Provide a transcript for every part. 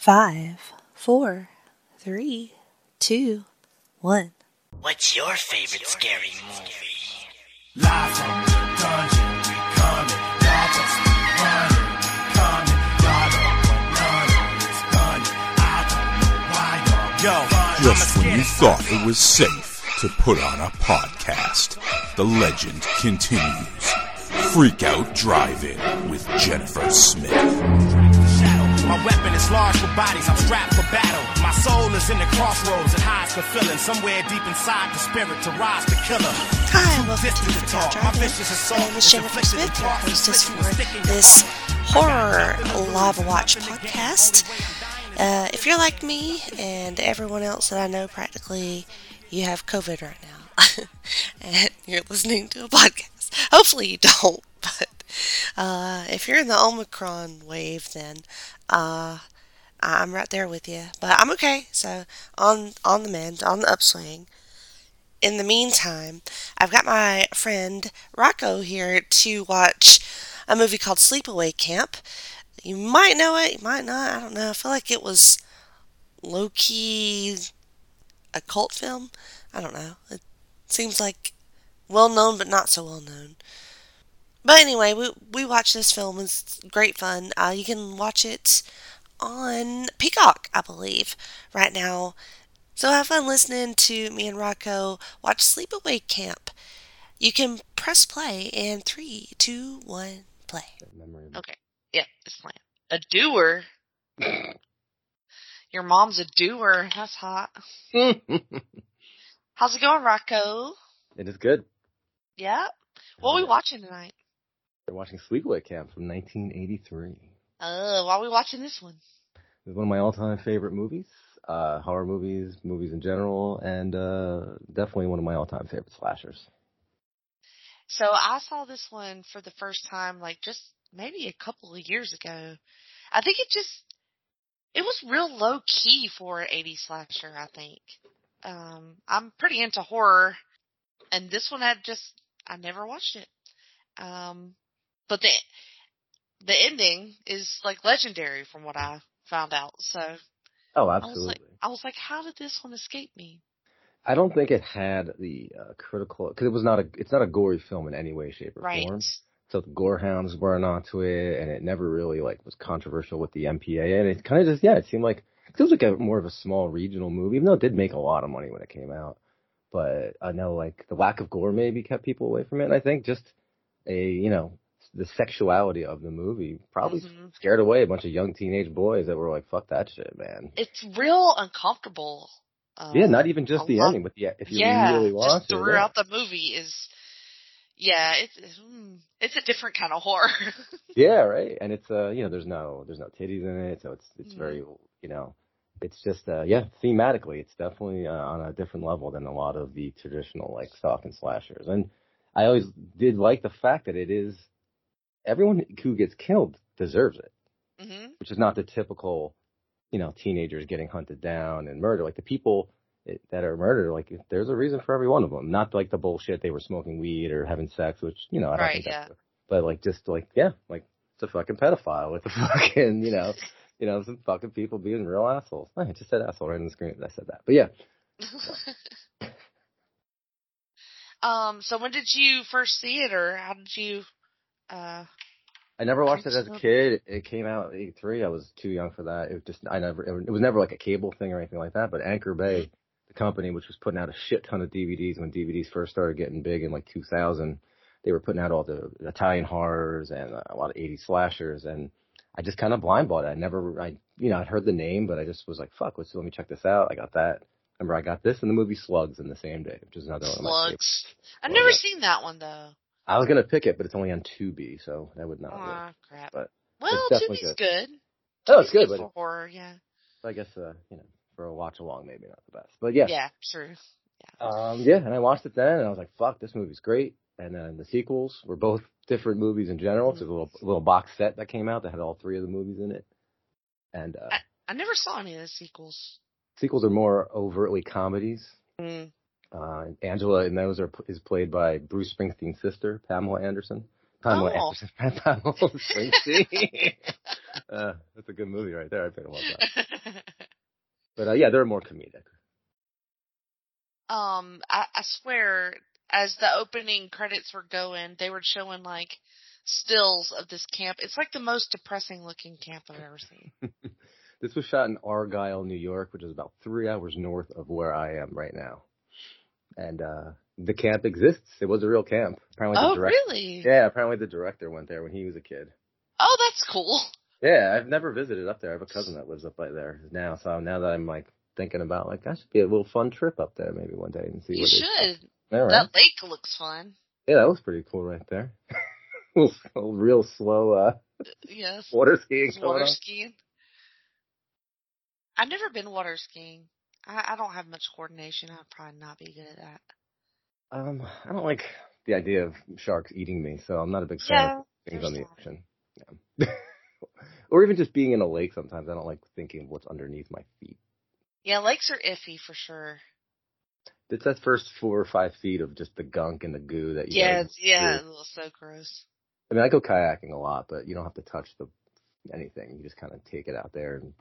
Five, four, three, two, one. What's your favorite scary movie? Live from the dungeon, we coming. Y'all just running, we coming. Y'all don't want none of this gunning. I don't know why y'all Yo, Just when you thought it was safe to put on a podcast, the legend continues. Freak Out Drive-In with Jennifer Smith. My weapon is large for bodies, I'm strapped for battle. My soul is in the crossroads and hides for feeling. Somewhere deep inside the spirit to rise to killer. Hi, welcome to the to talk. My vicious assault My name is Jennifer Smith, your hostess for this horror live watch podcast. Uh, if you're like me and everyone else that I know, practically, you have COVID right now, and you're listening to a podcast. Hopefully, you don't. But uh, if you're in the Omicron wave, then uh, I'm right there with you. But I'm okay. So on on the mend, on the upswing. In the meantime, I've got my friend Rocco here to watch a movie called Sleepaway Camp. You might know it, you might not. I don't know. I feel like it was low key a cult film. I don't know. It seems like well known, but not so well known. But anyway, we we watched this film. It's great fun. Uh, you can watch it on Peacock, I believe, right now. So have fun listening to me and Rocco watch Sleepaway Camp. You can press play in three, two, one, play. Okay. Yeah, it's playing. A doer? Your mom's a doer. That's hot. How's it going, Rocco? It is good. Yeah? What are we watching tonight? We're watching Sleepaway Camp from 1983. Uh, why are we watching this one? It's one of my all-time favorite movies. Uh, horror movies, movies in general, and uh, definitely one of my all-time favorite slashers. So I saw this one for the first time, like just maybe a couple of years ago. I think it just, it was real low key for an 80s slasher, I think. Um, I'm pretty into horror, and this one had just, I never watched it. Um, but the, the ending is like legendary from what I found out. So Oh, I was absolutely. like, I was like, how did this one escape me? I don't think it had the uh, critical because it was not a it's not a gory film in any way, shape, or Right. form. So the gorehounds weren't onto it, and it never really like was controversial with the MPA. And it kind of just yeah, it seemed like it was like a more of a small regional movie, even though it did make a lot of money when it came out. But I know like the lack of gore maybe kept people away from it. And I think just a you know the sexuality of the movie probably Mhm. scared away a bunch of young teenage boys that were like, "Fuck that shit, man." It's real uncomfortable. Um, yeah, not even just the lot- ending, but yeah, if you yeah, really watch just yeah. throughout the movie is, yeah, it's it's, mm, a different kind of horror. Yeah, right. And it's uh, you know, there's no there's no titties in it, so it's it's Mhm. very you know, it's just uh, yeah, thematically, it's definitely uh, on a different level than a lot of the traditional like stalk and slashers. And I always did like the fact that it is everyone who gets killed deserves it, hmm which is not the typical, you know, teenagers getting hunted down and murdered. Like the people that are murdered, like there's a reason for every one of them. Not like the bullshit they were smoking weed or having sex, which you know I don't Right, think that's yeah. but like just like yeah, like it's a fucking pedophile with the fucking you know, you know some fucking people being real assholes. I just said asshole right on the screen. I said that, but yeah, um. So when did you first see it, or how did you? Uh. I never watched it as a kid. It came out in '83. I was too young for that. It was just I never. It was never like a cable thing or anything like that. But Anchor Bay, the company which was putting out a shit ton of DVDs when DVDs first started getting big in like 2000, they were putting out all the Italian horrors and a lot of 80s slashers and. I just kind of blind bought it. I never, I, you know, I'd heard the name, but I just was like, fuck, let's, let me check this out. I got that. Remember, I got this and the movie Slugs in the same day, which is another one my favorites. Slugs. I've never seen that one though. I was gonna pick it, but it's only on Tubi, so that would not work. Ah, crap. but well, Tubi's good. good. Oh, it's good, but for horror. Yeah. So I guess, uh, you know, for a watch along, maybe not the best. But yeah, Yeah. True. Yeah. um, yeah, and I watched it then, and I was like, fuck, this movie's great. And then the sequels were both different movies in general. It's a little little box set that came out that had all three of the movies in it. And uh, I never saw any of the sequels. sequels are more overtly comedies. Mm. Uh, Angela in those are is played by Bruce Springsteen's sister, Pamela Anderson. Pamela Oh. Anderson. Pamela Springsteen. uh, that's a good movie right there. I lot of that. But uh, yeah, they're more comedic. um, I, I swear, as the opening credits were going, they were showing like stills of this camp. It's like the most depressing looking camp I've ever seen. This was shot in Argyle, New York, which is about three hours north of where I am right now. And uh the camp exists. It was a real camp. Apparently, oh, the director. really? Yeah, apparently the director went there when he was a kid. Oh, that's cool. Yeah, I've never visited up there. I have a cousin that lives up by there now. So now that I'm like thinking about like that should be a little fun trip up there maybe one day and see You should. All right. That lake looks fun. Yeah, that was pretty cool right there. little real slow uh Yes. water skiing water skiing. I've never been water skiing. I, I don't have much coordination. I'd probably not be good at that. Um, I don't like the idea of sharks eating me, so I'm not a big fan of Yeah. things on the ocean. Yeah. or even just being in a lake sometimes. I don't like thinking of what's underneath my feet. Yeah, lakes are iffy for sure. It's that first four or five feet of just the gunk and the goo that you Yeah, it's, yeah, it looks so gross. I mean, I go kayaking a lot, but you don't have to touch the anything. You just kind of take it out there and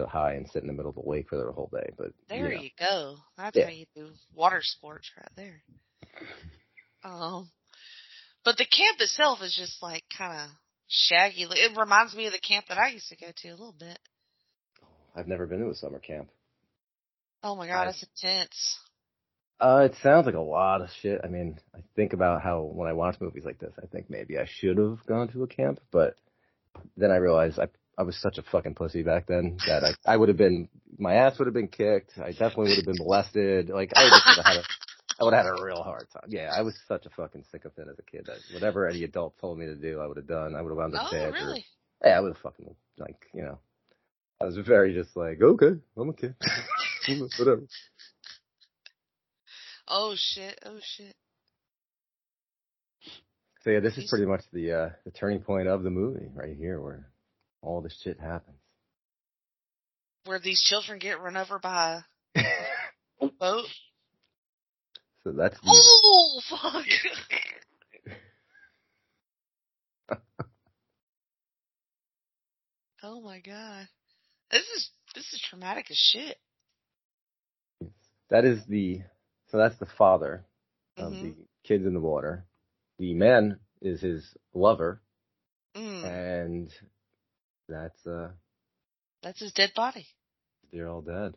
get high and sit in the middle of the lake for the whole day. But There you know, you go. That's Yeah. how you do water sports right there. Um, but the camp itself is just like kind of shaggy. It reminds me of the camp that I used to go to a little bit. I've never been to a summer camp. Oh my god, I- it's intense. Uh, it sounds like a lot of shit. I mean, I think about how when I watch movies like this, I think maybe I should have gone to a camp, but then I realized I I was such a fucking pussy back then that I I would have been my ass would have been kicked. I definitely would have been molested. Like I would have had a I would have had a real hard time. Yeah, I was such a fucking sycophant as a kid that whatever any adult told me to do, I would have done. I would have wound up Oh, dead. or- really? yeah, I would have fucking like you know. I was very just like okay, I'm a kid, whatever. Oh shit! Oh shit! So yeah, this is pretty much the uh the turning point of the movie right here where all this shit happens. Where these children get run over by a boat. So that's the, Oh fuck! oh my god, this is this is traumatic as shit. that is the so that's the father of Mhm. the kids in the water. The man is his lover Mm, and that's uh that's his dead body. they're all dead.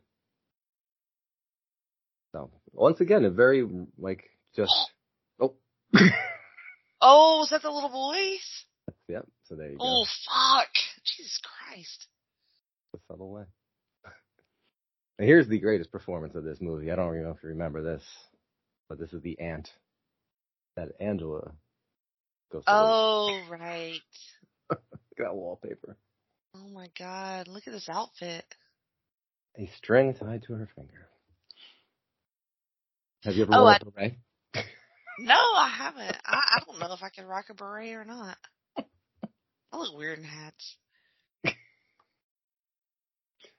So once again a very like just oh Oh, is that the little boys? yep, so there you go. Oh fuck! Jesus Christ! a subtle way. Now here's the greatest performance of this movie. I don't even know if you remember this, but this is the aunt that Angela goes to. Oh right. Look at that wallpaper. Oh my god! Look at this outfit. A string tied to her finger. Have you ever Oh, worn I- a beret? No, I haven't. I, I don't know if I could rock a beret or not. I look weird in hats.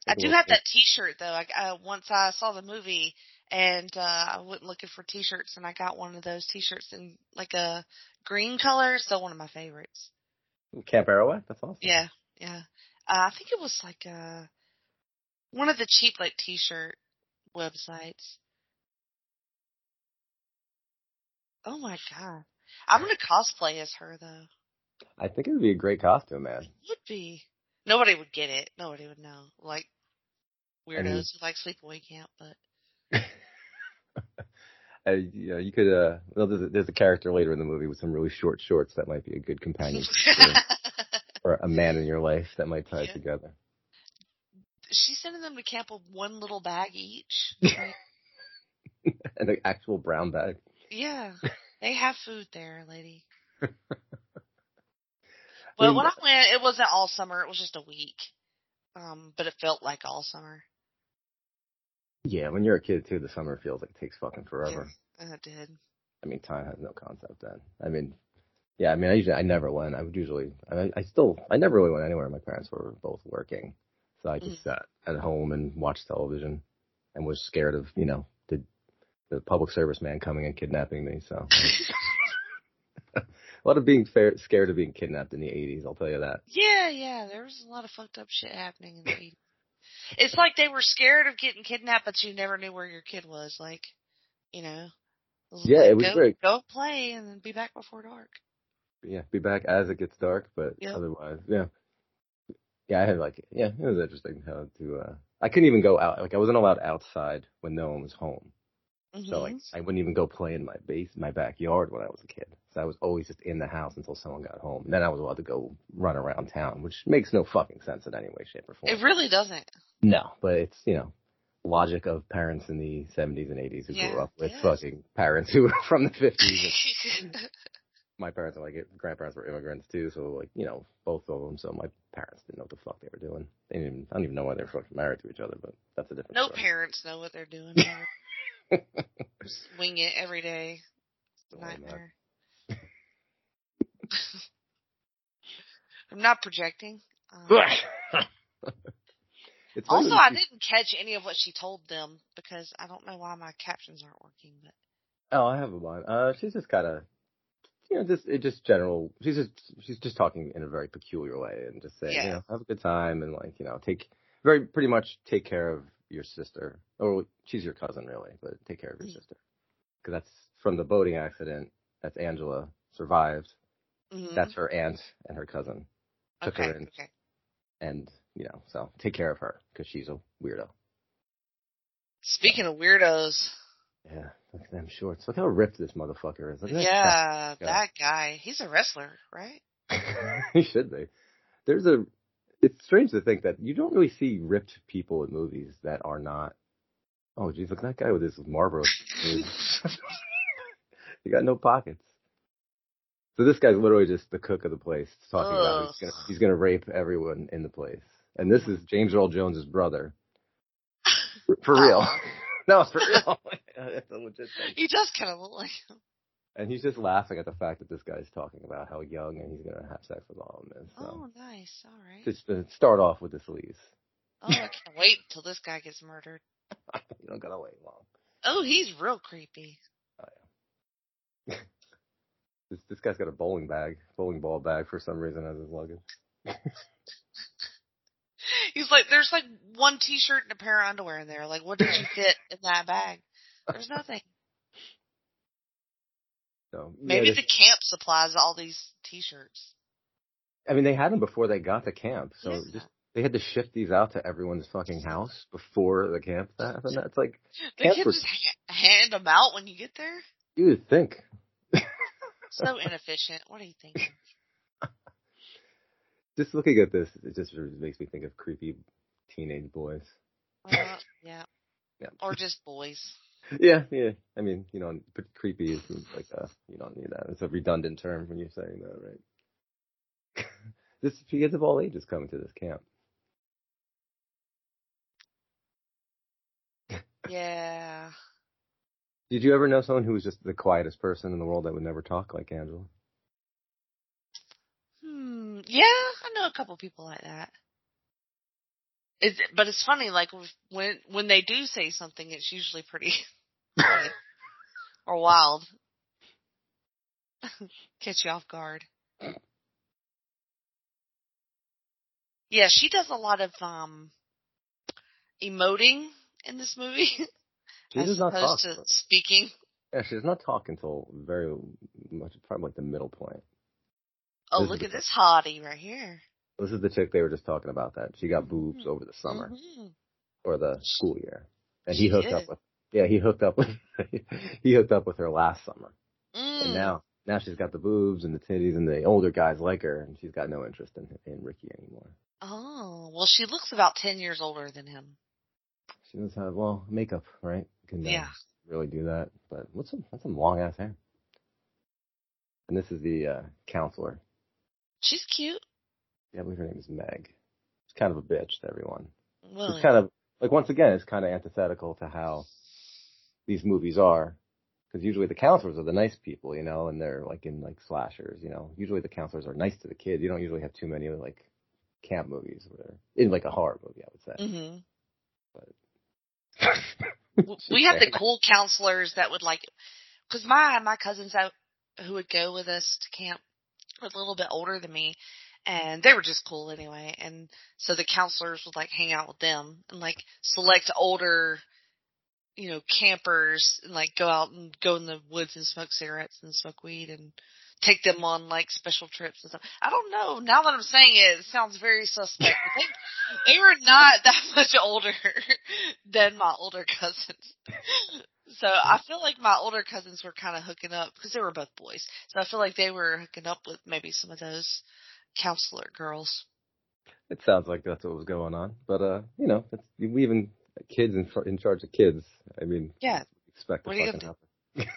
I do have that T-shirt though. I uh, once I saw the movie and uh I went looking for T-shirts and I got one of those T-shirts in like a green color. Still one of my favorites. Camp Arawak? That's awesome. Yeah, yeah. Uh, I think it was like a one of the cheap like T-shirt websites. Oh my god. I'm gonna cosplay as her though. I think it would be a great costume, man. Would be. Nobody would get it. Nobody would know. Like weirdos mean- who like sleepaway camp, but Uh, you, know, you could, uh, well, there's a, there's a character later in the movie with some really short shorts that might be a good companion for a man in your life that might tie it Yeah. together. she's sending them to camp with one little bag each. And an actual brown bag. yeah, they have food there, lady. I But mean, when I went, it wasn't all summer. It was just a week. Um, but it felt like all summer. Yeah, when you're a kid too, the summer feels like it takes fucking forever. Yeah, it did. I mean, time has no concept then. I mean, yeah, I mean, I usually, I never went. I would usually, I, I still, I never really went anywhere. My parents were both working. So I just Mm. sat at home and watched television and was scared of, you know, the, the public service man coming and kidnapping me. So a lot of being fair, scared of being kidnapped in the 80s. I'll tell you that. Yeah, yeah, there was a lot of fucked up shit happening in the 80s. It's like they were scared of getting kidnapped, but you never knew where your kid was. Like, you know. Yeah, like, it was go, very- Go play and then be back before dark. Yeah, be back as it gets dark, but Yep. otherwise, yeah. Yeah, I had like, yeah, it was interesting how to, uh, I couldn't even go out, like I wasn't allowed outside when no one was home. So like, Mhm. I wouldn't even go play in my base, my backyard when I was a kid. So I was always just in the house until someone got home. And then I was allowed to go run around town, which makes no fucking sense in any way, shape, or form. It really doesn't. No, but it's, you know, logic of parents in the 70s and 80s who grew up with yes. fucking parents who were from the 50s. my parents and my grandparents were immigrants too, so like, you know, both of them. So my parents didn't know what the fuck they were doing. They didn't even, I don't even know why they were fucking married to each other, but that's a different no story. parents know what they're doing. wing it every day. Don't worry about it. Nightmare. I'm not projecting. Um, also, I didn't catch any of what she told them because I don't know why my captions aren't working. But Oh, I have a line. Uh, she's just kind of, you know, just it just general. She's just she's just talking in a very peculiar way and just saying, you know, have a good time and like, you know, take very pretty much take care of your sister. Or she's your cousin really, but take care of your Mhm. sister because that's from the boating accident. That's Angela survived. Mhm. That's her aunt and her cousin, took okay, her in. okay. and you know, so take care of her because she's a weirdo. Speaking of weirdos, Yeah, look at them shorts. Look how ripped this motherfucker is. At that yeah, guy. that guy. He's a wrestler, right? he should be. There's a. It's strange to think that you don't really see ripped people in movies that are not. Oh, geez, look at that guy with his Marlboro. he got no pockets. So this guy's literally just the cook of the place, talking about he's gonna, he's gonna rape everyone in the place, and this is James Earl Jones's brother. For, for real. Oh. No, it's for real. It's a legit thing. He does kind of look like him. And he's just laughing at the fact that this guy's talking about how young and he's gonna have sex with all of them. So. Oh, nice. All right. Just to start off with the sleaze. Oh, I can't wait until this guy gets murdered. You don't gotta wait long. Oh, he's real creepy. Oh yeah. this this guy's got a bowling bag, bowling ball bag for some reason as his luggage. He's like, there's like one t-shirt and a pair of underwear in there. Like, what did you fit in that bag? There's nothing. So Maybe this- the camp supplies all these t-shirts. I mean, they had them before they got to camp, so Yeah. just they had to shift these out to everyone's fucking house before the camp happened. That's like They can were- just ha- hand them out when you get there. you would think. So inefficient. What do you think? Just looking at this, it just makes me think of creepy teenage boys. Uh, yeah. Yeah. Or just boys. Yeah, yeah. I mean, you know, but creepy is like a you don't need that. It's a redundant term when you're saying that, right? this kids of all ages coming to this camp. Yeah. Did you ever know someone who was just the quietest person in the world that would never talk like Angela? Yeah, I know a couple people like that. It's, but it's funny, like when when they do say something, it's usually pretty or wild. Catch you off guard. Yeah, she does a lot of um emoting in this movie She as does not talk. opposed to speaking. Yeah, she does not talk until very much, probably like the middle point. Oh, This look at this hottie right here. This is the chick they were just talking about that. She got boobs over the summer Mhm. or the school year. And he hooked did. up with, yeah, he hooked up with, he hooked up with her last summer. Mm. And now, now she's got the boobs and the titties and the older guys like her and she's got no interest in, in Ricky anymore. Oh, well, she looks about 10 years older than him. She does have, well, makeup, right? Can uh, Yeah. really do that. But what's some, that's some long ass hair. And this is the, uh, counselor. She's cute. Yeah, I believe her name is Meg. She's kind of a bitch to everyone. William. It's kind of like once again, it's kind of antithetical to how these movies are, because usually the counselors are the nice people, you know, and they're like in like slashers, you know. Usually the counselors are nice to the kids. You don't usually have too many like camp movies where in like a horror movie, I would say. hmm Just we had the cool counselors that would like, cause my, my cousins out who would go with us to camp, a little bit older than me and they were just cool anyway. And so the counselors would like hang out with them and like select older, you know, campers and like go out and go in the woods and smoke cigarettes and smoke weed and take them on like special trips and stuff. I don't know. Now that I'm saying it, it sounds very suspect. Think they were not that much older than my older cousins. So I feel like my older cousins were kind of hooking up because they were both boys. So I feel like they were hooking up with maybe some of those counselor girls. It sounds like that's what was going on, but uh, you know, it's, we even kids in in charge of kids. I mean, Yeah. expect What you fucking happen.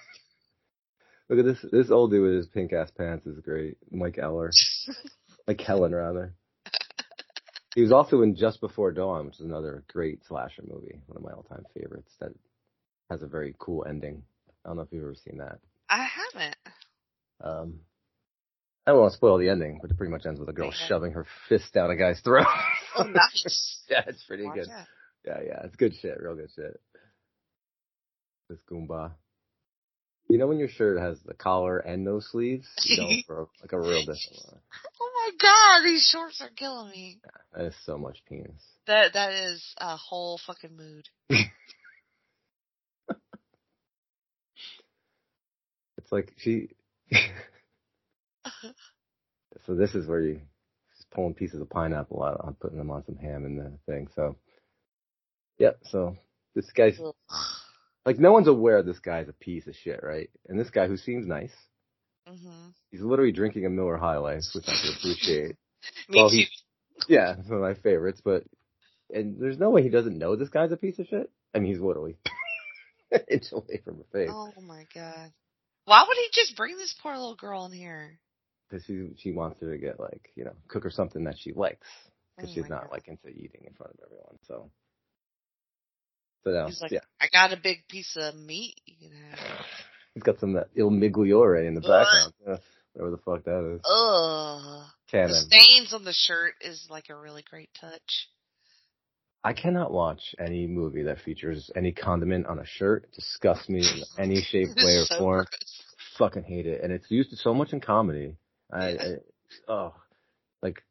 Look at this this old dude with his pink ass pants is great. Mike Eller, Mike Kellin rather. He was also in Just Before Dawn, which is another great slasher movie, one of my all time favorites. That has a very cool ending. I don't know if you've ever seen that. I haven't. Um, I don't want to spoil the ending, but it pretty much ends with a girl shoving her fist down a guy's throat. Oh, nice. yeah, it's pretty Watch good. that. Yeah, yeah, it's good shit, real good shit. This Goomba. You know when your shirt has the collar and no sleeves? You don't for like a real different one. Oh my god, these shorts are killing me. That is so much penis. That that is a whole fucking mood. It's like she. so this is where you she's pulling pieces of pineapple out, I'm putting them on some ham in the thing. So, yeah. So this guy's like no one's aware this guy's a piece of shit, right? And this guy who seems nice, Mhm. he's literally drinking a Miller High Life, which I can appreciate. Me Well, too. he- Yeah, it's one of my favorites, but and there's no way he doesn't know this guy's a piece of shit. I mean, he's literally inch away from her face Oh my god. Why would he just bring this poor little girl in here? because she she wants her to get like you know cook her something that she likes because Oh she's not God. like into eating in front of everyone. So, so now, He's like, yeah, I got a big piece of meat, you know. he's got some of that Il Migliore in the background. Yeah, whatever the fuck that is. Ugh. The stains on the shirt is like a really great touch. I cannot watch any movie that features any condiment on a shirt. It disgusts me in any shape, way, or so form. gross. fucking hate it, and it's used so much in comedy. I, I oh, like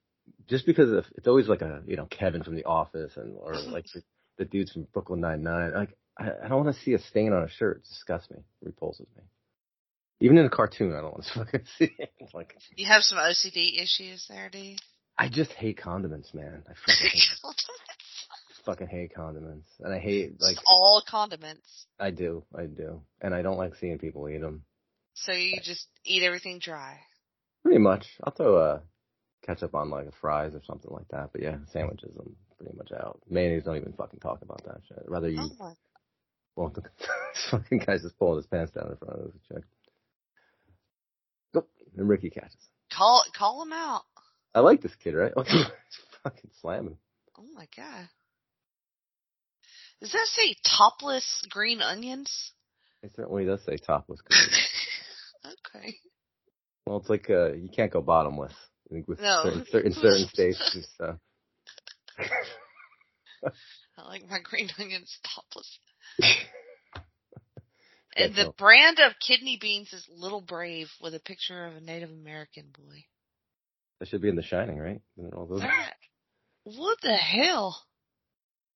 just because of, it's always like a you know Kevin from The Office and or like the, the dudes from Brooklyn Nine Nine. Like I, I don't want to see a stain on a shirt. It disgusts me, it repulses me. Even in a cartoon, I don't want to fucking see it. Like You have some OCD issues there, do you? I just hate condiments, man. I fucking hate, fucking hate condiments, and I hate like all condiments. I do, I do, and I don't like seeing people eat them. So you just eat everything dry. Pretty much. I'll throw a ketchup on like a fries or something like that. But yeah, sandwiches I'm pretty much out. Mayonnaise don't even fucking talk about that shit. I'd rather you Oh my well the this fucking guy's just pulling his pants down in front of us Check. Nope. And Ricky catches. call call him out. I like this kid, right? He's fucking slamming. Oh my god. Does that say topless green onions? It certainly does say topless. Good. okay. well, it's like uh, you can't go bottomless. I think with No. certain, certain, certain states. Just, uh, I like my green onions topless. And the brand of kidney beans is Little Brave with a picture of a Native American boy. that should be in The Shining, right? All those? That- what the hell?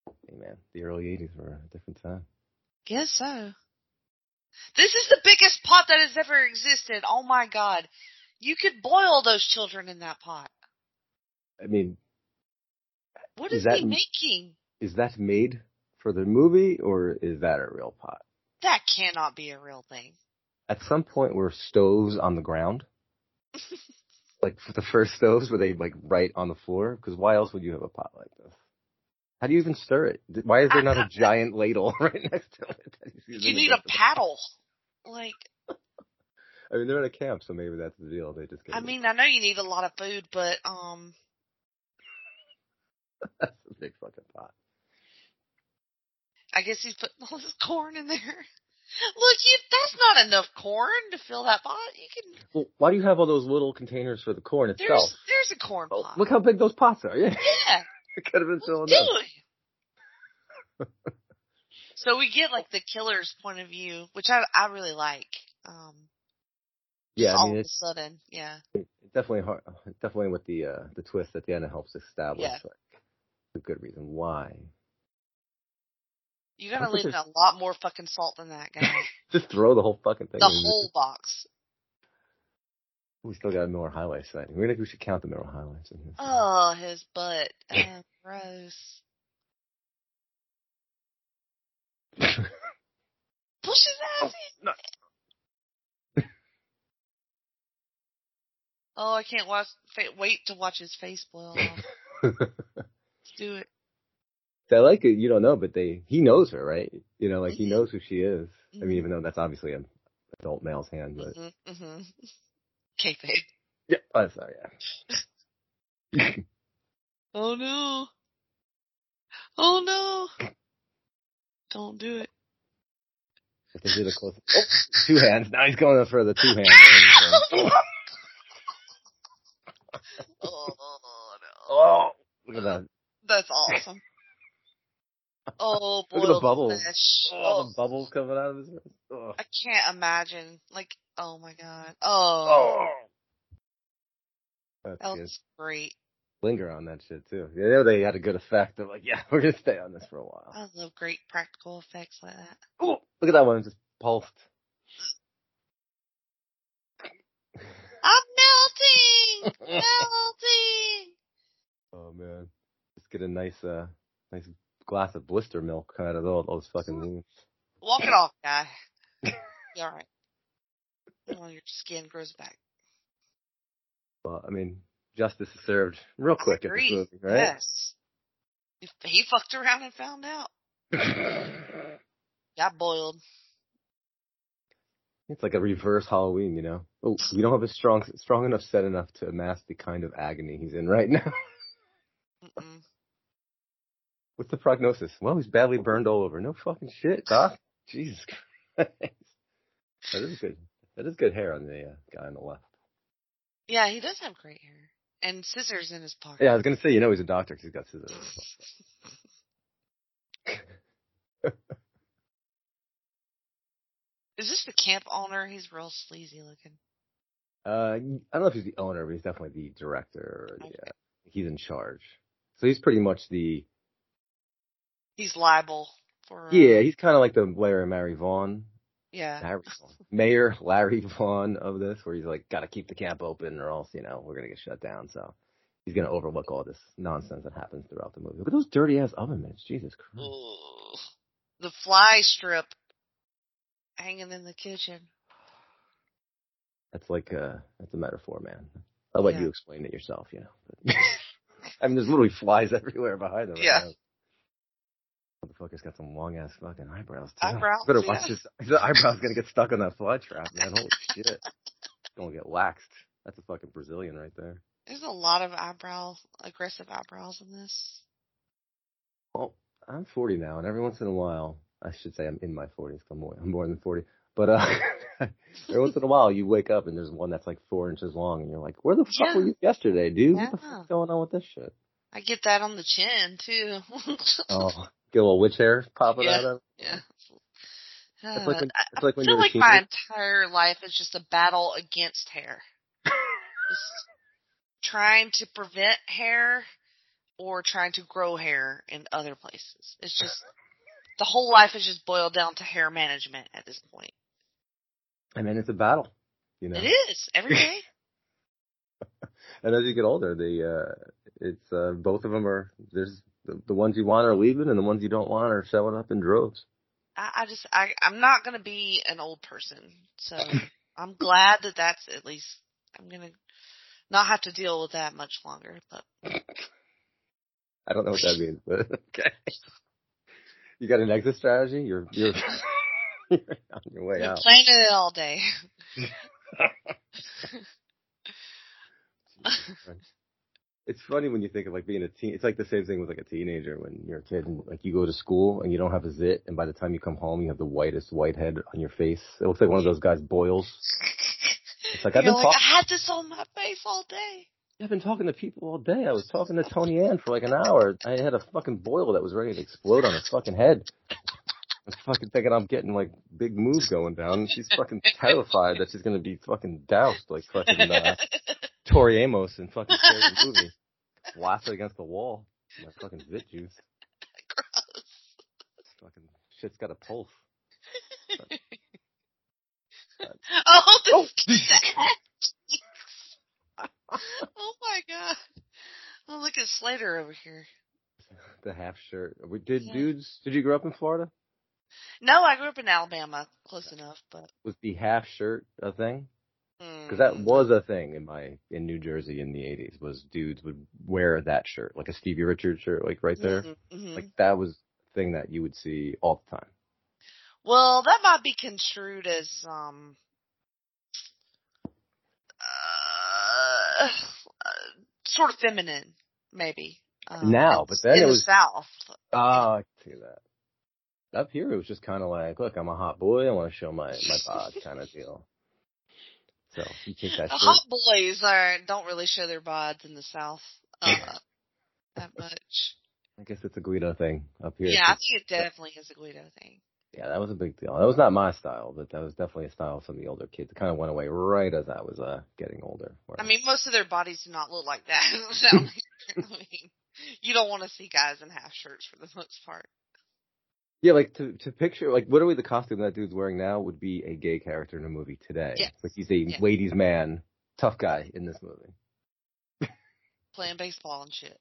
Hey man, the early '80s were a different time. Guess so. This is the biggest pot that has ever existed. Oh my god. You could boil those children in that pot. I mean, What Is is, that he making? is that made for the movie or is that a real pot? That cannot be a real thing. At some point were stoves on the ground? like for the first stoves were they like right on the floor? Because why else would you have a pot like this? How do you even stir it? Why is there not a giant ladle right next to it? that he's using You need a paddle. Like, I mean, they're at a camp, so maybe that's the deal. They just get I mean, I know you need a lot of food, but um, that's a big fucking pot. I guess he's putting all this corn in there. Look, you that's not enough corn to fill that pot. You can Well, why do you have all those little containers for the corn itself? there's there's a corn Oh, pot. look how big those pots are. Yeah, yeah, it could have been filling do so we get like the killer's point of view, which I I really like. Um, Yeah, just I all mean, of a it's sudden, yeah. it's definitely hard, definitely with the uh the twist at the end it helps establish Yeah. like a good reason why. You gotta leave there's- a lot more fucking salt than that, guy. Just throw the whole fucking thing. the in. whole box. We still got a Miller High Life sighting. We we should count the Miller High Lives in this. Oh, his butt. Oh, gross. Push his ass in. No. Oh, I can't watch. Fa- wait to watch his face blow off. Let's do it. I like it. You don't know, but they he knows her, right? You know, like he Mhm. knows who she is. I mean, even though that's obviously an adult male's hand, but Mm-hmm. mm-hmm. Kayfabe. yeah, oh, sorry, yeah. Oh no. Oh no. Don't do it. If they do the close, oh, two hands. Now he's going for the two hands. Oh no. oh, look at that! That's awesome. Oh, boy. Look at the bubbles. fish. Oh, Oh, the bubbles coming out of his mouth. Oh. I can't imagine. Like, oh my god. Oh, oh. That's that good. was great. Linger on that shit too. Yeah, they- they had a good effect of like, yeah, we're gonna stay on this for a while. I love great practical effects like that. Oh, look at that one, just pulsed. I'm melting, melting. Oh man, just get a nice, uh, nice glass of blister milk out of all those fucking wounds. Walk it off, guy. You all right? Well, your skin grows back. Well, I mean, justice is served real quick in this movie, right? Yes. He fucked around and found out. Got boiled. It's like a reverse Halloween, you know. Oh, we don't have a strong, strong enough set enough to amass the kind of agony he's in right now. Mm-mm. What's the prognosis? Well, he's badly burned all over. No fucking shit, doc. Jesus Christ. That is good. That is good hair on the uh, guy on the left. Yeah, he does have great hair and scissors in his pocket. Yeah, I was gonna say, you know, he's a doctor because he's got scissors. Is this the camp owner? He's real sleazy looking. Uh, I don't know if he's the owner, but he's definitely the director. Okay. uh, he's in charge. So he's pretty much the He's liable for. Uh, yeah. He's kind of like the Larry Mary Vaughn, Yeah. Larry Mayor Larry Vaughn of this, where he's like, got to keep the camp open, or else you know we're gonna get shut down. So he's gonna overlook all this nonsense that happens throughout the movie. Look at those dirty ass oven mitts. Jesus Christ. The fly strip hanging in the kitchen. That's like uh that's a metaphor, man. I'll let Yeah. you explain it yourself, you know. I mean, there's literally flies everywhere behind them. right Yeah. now. Motherfucker's got some long ass fucking eyebrows too. Eyebrows, Better yeah. watch his, his eyebrows gonna get stuck on that fly trap, man. Holy shit. Gonna get waxed. That's a fucking Brazilian right there. There's a lot of eyebrow, aggressive eyebrows in this. Well, I'm 40 now, and every once in a while, I should say I'm in my 40s. I'm more, I'm more than 40. But uh, every once in a while, you wake up and there's one that's like four inches long, and you're like, "Where the fuck Yeah. were you yesterday, dude? What the fuck's going on with this shit?" I get that on the chin too. Oh, little witch hair popping Yeah. out of. yeah. It's like when, Uh, it's like I when feel like my entire life is just a battle against hair. just trying to prevent hair or trying to grow hair in other places. It's just the whole life is just boiled down to hair management at this point. I mean, it's a battle, you know. It is every day. And as you get older, the uh, it's uh, both of them are there's the, the ones you want are leaving, and the ones you don't want are showing up in droves. I, I just I I'm not gonna be an old person, so I'm glad that that's at least I'm gonna not have to deal with that much longer. But I don't know what that means, but okay. You got an exit strategy? You're you're, you're on your way been out. playing it all day. It's funny when you think of like being a teen. It's like the same thing with like a teenager when you're a kid and like you go to school and you don't have a zit, and by the time you come home, you have the whitest white head on your face. It looks like one of those guys boils. It's like I've been like, talking. I had this on my face all day. I've been talking to people all day. I was talking to Tony Ann for like an hour. I had a fucking boil that was ready to explode on her fucking head. I was fucking thinking I'm getting like big moves going down. She's fucking terrified that she's gonna be fucking doused like fucking uh, Tori Amos in fucking Scary Movie. It against the wall. My fucking vit juice. Gross. Fucking shit's got a pulse. Oh, Oh. this oh. oh my god. Oh, look at Slater over here. The half shirt. We did Yeah. dudes. Did you grow up in Florida? No, I grew up in Alabama, close enough, but Was the half shirt a thing? Mm, Because that was a thing in my in New Jersey in the '80s. Was dudes would wear that shirt, like a Stevie Richards shirt, like right there. mhm, mhm. Like that was a thing that you would see all the time. Well, that might be construed as um uh, uh, sort of feminine, maybe. Um, Now, but then in it the was- South. Oh, I can see that. Up here, it was just kind of like, look, I'm a hot boy. I want to show my my bod kind of deal. So you take that The hot boys are don't really show their bods in the South uh, that much. I guess it's a Guido thing up here. Yeah, I think it definitely is a Guido thing. Yeah, that was a big deal. That was not my style, but that was definitely a style of some of the older kids. It kind of went away right as I was uh getting older. where- I mean, most of their bodies do not look like that. I mean, you don't want to see guys in half shirts for the most part. Yeah, like to to picture like literally the costume that dude's wearing now would be a gay character in a movie today. Yes. Like he's a ladies' man, tough guy in this movie. Playing baseball and shit.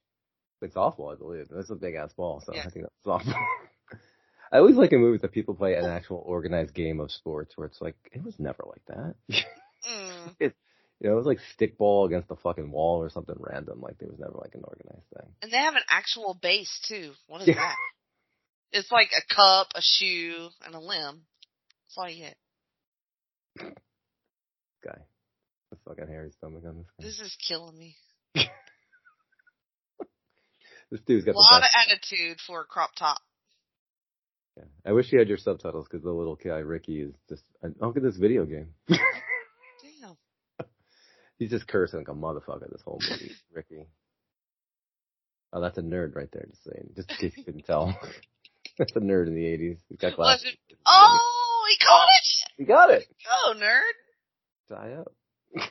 It's awful, I believe. That's a big ass ball, so Yeah. I think that's awful. I always like in movies that people play an actual organized game of sports where it's like it was never like that. Mm. you know, it was like stickball against the fucking wall or something random. Like there was never like an organized thing. And they have an actual base too. What is Yeah. that? It's like a cup, a shoe, and a limb. That's all you get. Guy, the fucking hairy stomach on this guy. This is killing me. This dude's got a lot of attitude for a crop top. Yeah. I wish you had your subtitles because the little guy Ricky is just. oh, Look at this video game. Damn. He's just cursing like a motherfucker this whole movie, Ricky. Oh, that's a nerd right there, just saying, just in case you couldn't tell. that's a nerd in the 80s. He's got glasses. it? Oh, he caught it! He got it! Go, nerd! Die up.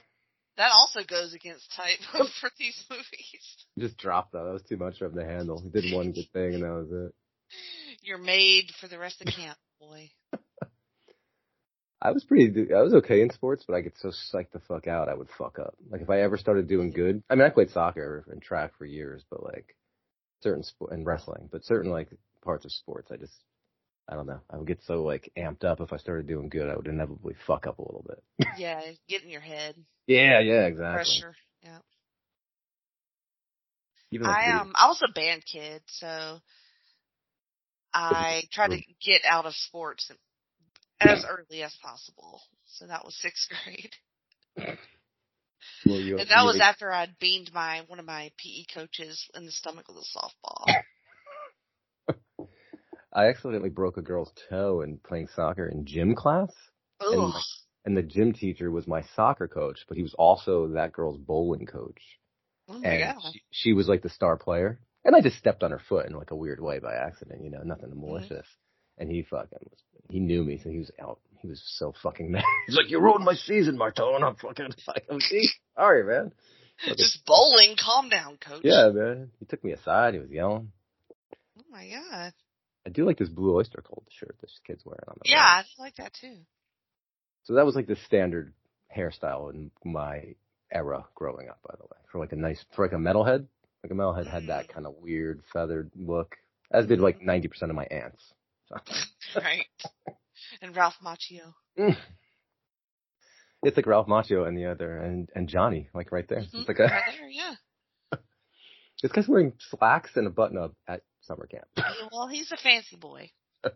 That also goes against type for these movies. Just dropped that. That was too much for him to handle. He did one good thing and that was it. You're made for the rest of camp, boy. I was pretty, I was okay in sports, but I get so psyched the fuck out, I would fuck up. Like if I ever started doing good, I mean, I played soccer and track for years, but like certain sport and wrestling, but certain like parts of sports, I just, I don't know. I would get so like amped up if I started doing good, I would inevitably fuck up a little bit. Yeah, get in your head. yeah, yeah, exactly. Pressure. Yeah. Even I um I was a band kid, so I tried to get out of sports as early as possible. So that was sixth grade, well, you- and that was after I'd beamed my one of my PE coaches in the stomach with a softball. I accidentally broke a girl's toe in playing soccer in gym class. And, and the gym teacher was my soccer coach, but he was also that girl's bowling coach. Oh my and god. she, she was like the star player. And I just stepped on her foot in like a weird way by accident, you know, nothing mm-hmm. malicious. And he fucking was, he knew me, so he was out. He was so fucking mad. He's like, you mm-hmm. ruined my season, Marto, and I'm fucking gee, sorry, man. Fucking- Just bowling. Calm down, coach. yeah, man. He took me aside. He was yelling. Oh my god. I do like this blue oyster cult shirt this kid's wearing on the Yeah, right. I like that too. So that was like the standard hairstyle in my era growing up, by the way. For like a nice, for like a metalhead. Like a metalhead had that kind of weird feathered look, as did like 90% of my aunts. So. Right. and Ralph Macchio. It's like Ralph Macchio and the other, and, and Johnny, like right there. Mhm, It's like a, right there, yeah. this guy's wearing slacks and a button up at summer camp. Well, he's a fancy boy.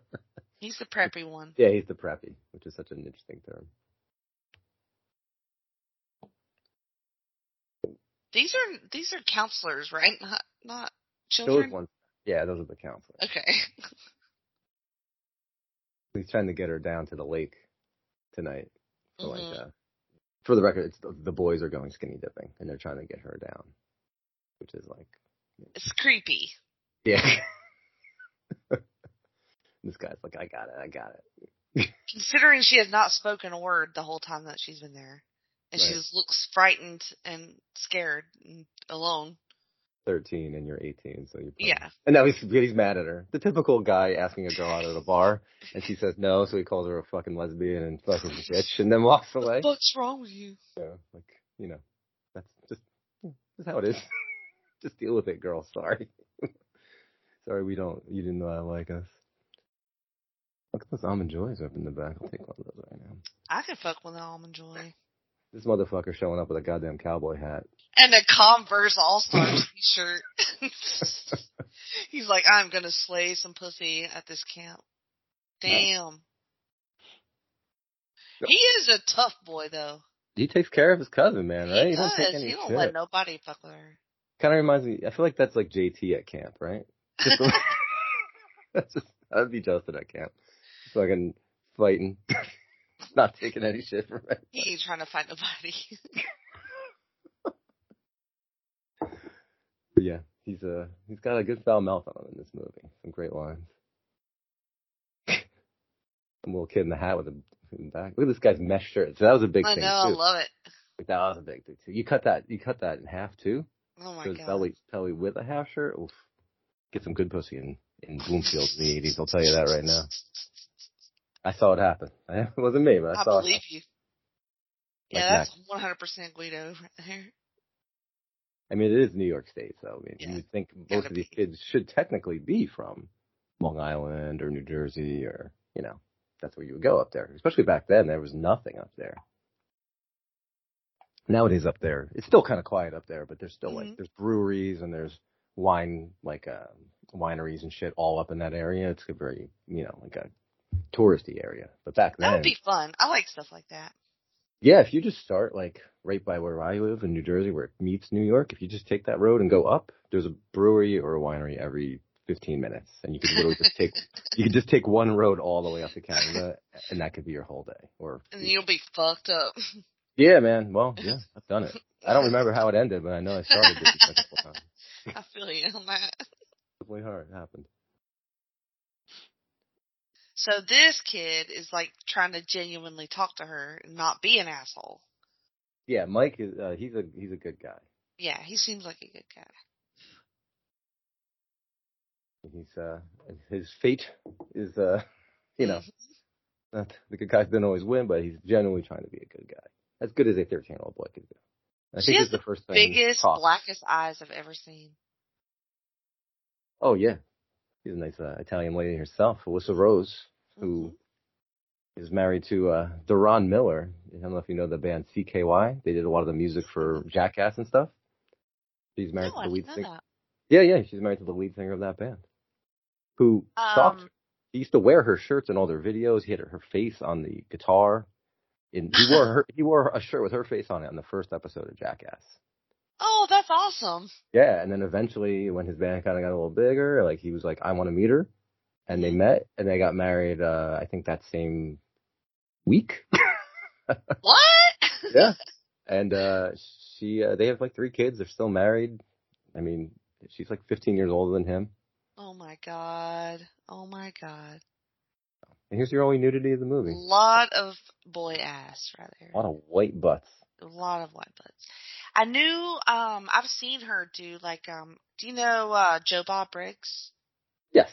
He's the preppy one. yeah, he's the preppy, which is such an interesting term. These are these are counselors, right? Not not Those children. ones, yeah, those are the counselors. Okay. He's trying to get her down to the lake tonight. For Mhm. like, uh, for the record, it's the, the boys are going skinny dipping and they're trying to get her down, which is like, It's creepy. Yeah. this guy's like, I got it, I got it. Considering she has not spoken a word the whole time that she's been there. And she Right. just looks frightened and scared and alone. 13 and you're 18, so you're. Yeah. And now he's he's mad at her. The typical guy asking a girl out at a bar, and she says no, so he calls her a fucking lesbian and fucking bitch, and then walks away. What's wrong with you? Yeah, like you know, that's just that's how it is. just deal with it, girl. Sorry. Sorry, we don't. You didn't know I like us. Look at those almond joys up in the back. I'll take one of those right now. I could fuck with an almond joy. This motherfucker showing up with a goddamn cowboy hat. And a Converse All Stars t-shirt. He's like, I'm gonna slay some pussy at this camp. Damn. He is a tough boy though. He takes care of his cousin, man, right? He don't does. take any He don't shit. let nobody fuck with her. Kind of reminds me. I feel like that's like JT at camp, right? Just the- that's just that'd be Justin at camp. Fucking fighting, not taking any shit from it. He ain't trying to fight nobody. But yeah, he's uh he's got a good foul mouth on him in this movie. Some great lines. Some little kid in the hat with a in the back. Look at this guy's mesh shirt. So that was a big I thing know, I love it. Like, that was a big thing too. You cut that you cut that in half too. Oh my So god. belly belly with a half shirt. Oof. Get some good pussy in in Bloomfield in the eighties. I'll tell you that right now. I saw it happen. It wasn't me, but I, I saw believe it. you. Like Yeah, that's one hundred percent Guido right there. I mean, it is New York State, so I mean, Yeah. you think Gotta most of these be. kids should technically be from Long Island or New Jersey or, you know, that's where you would go up there. Especially back then, there was nothing up there. Nowadays up there, it's still kind of quiet up there, but there's still Mhm. like, there's breweries and there's wine, like, uh, wineries and shit all up in that area. It's a very, you know, like a touristy area. But back then that would be fun. I like stuff like that. yeah, if you just start like right by where I live in New Jersey, where it meets New York, if you just take that road and go up, there's a brewery or a winery every 15 minutes, and you could literally just take you could just take one road all the way up to Canada, and that could be your whole day. Or And you'll be fucked up. yeah, man. Well, yeah, I've done it. I don't remember how it ended, but I know I started it a couple times. I feel you on that. Definitely hard. It happened. So this kid is like trying to genuinely talk to her and not be an asshole. Yeah, Mike is uh, he's a he's a good guy. Yeah, he seems like a good guy. He's uh his fate is uh you know not the good guys don't always win, but he's genuinely trying to be a good guy. As good as a 13 year old boy could do. I She think has the first thing. Biggest, Talk. blackest eyes I've ever seen. Oh yeah, she's a nice uh, Italian lady herself, Felissa Rose, who is married to uh Deron Miller. I don't know if you know the band CKY. They did a lot of the music for Jackass and stuff. She's married No, to the lead singer. Yeah, yeah, she's married to the lead singer of that band. Who stalked. Um, He used to wear her shirts in all their videos. He had her face on the guitar. In he wore her he wore a shirt with her face on it on the first episode of Jackass. oh, that's awesome. Yeah, and then eventually when his band kind of got a little bigger, like he was like, I want to meet her, and they met and they got married. uh I think that same week. What? yeah, and uh she uh, they have like three kids. They're still married. I mean, she's like 15 years older than him. oh my god. Oh my god. And here's your only nudity of the movie. A lot of boy ass right there. a lot of white butts. A lot of white butts. I knew, um, I've seen her do like, um, do you know, uh, Joe Bob Briggs? Yes.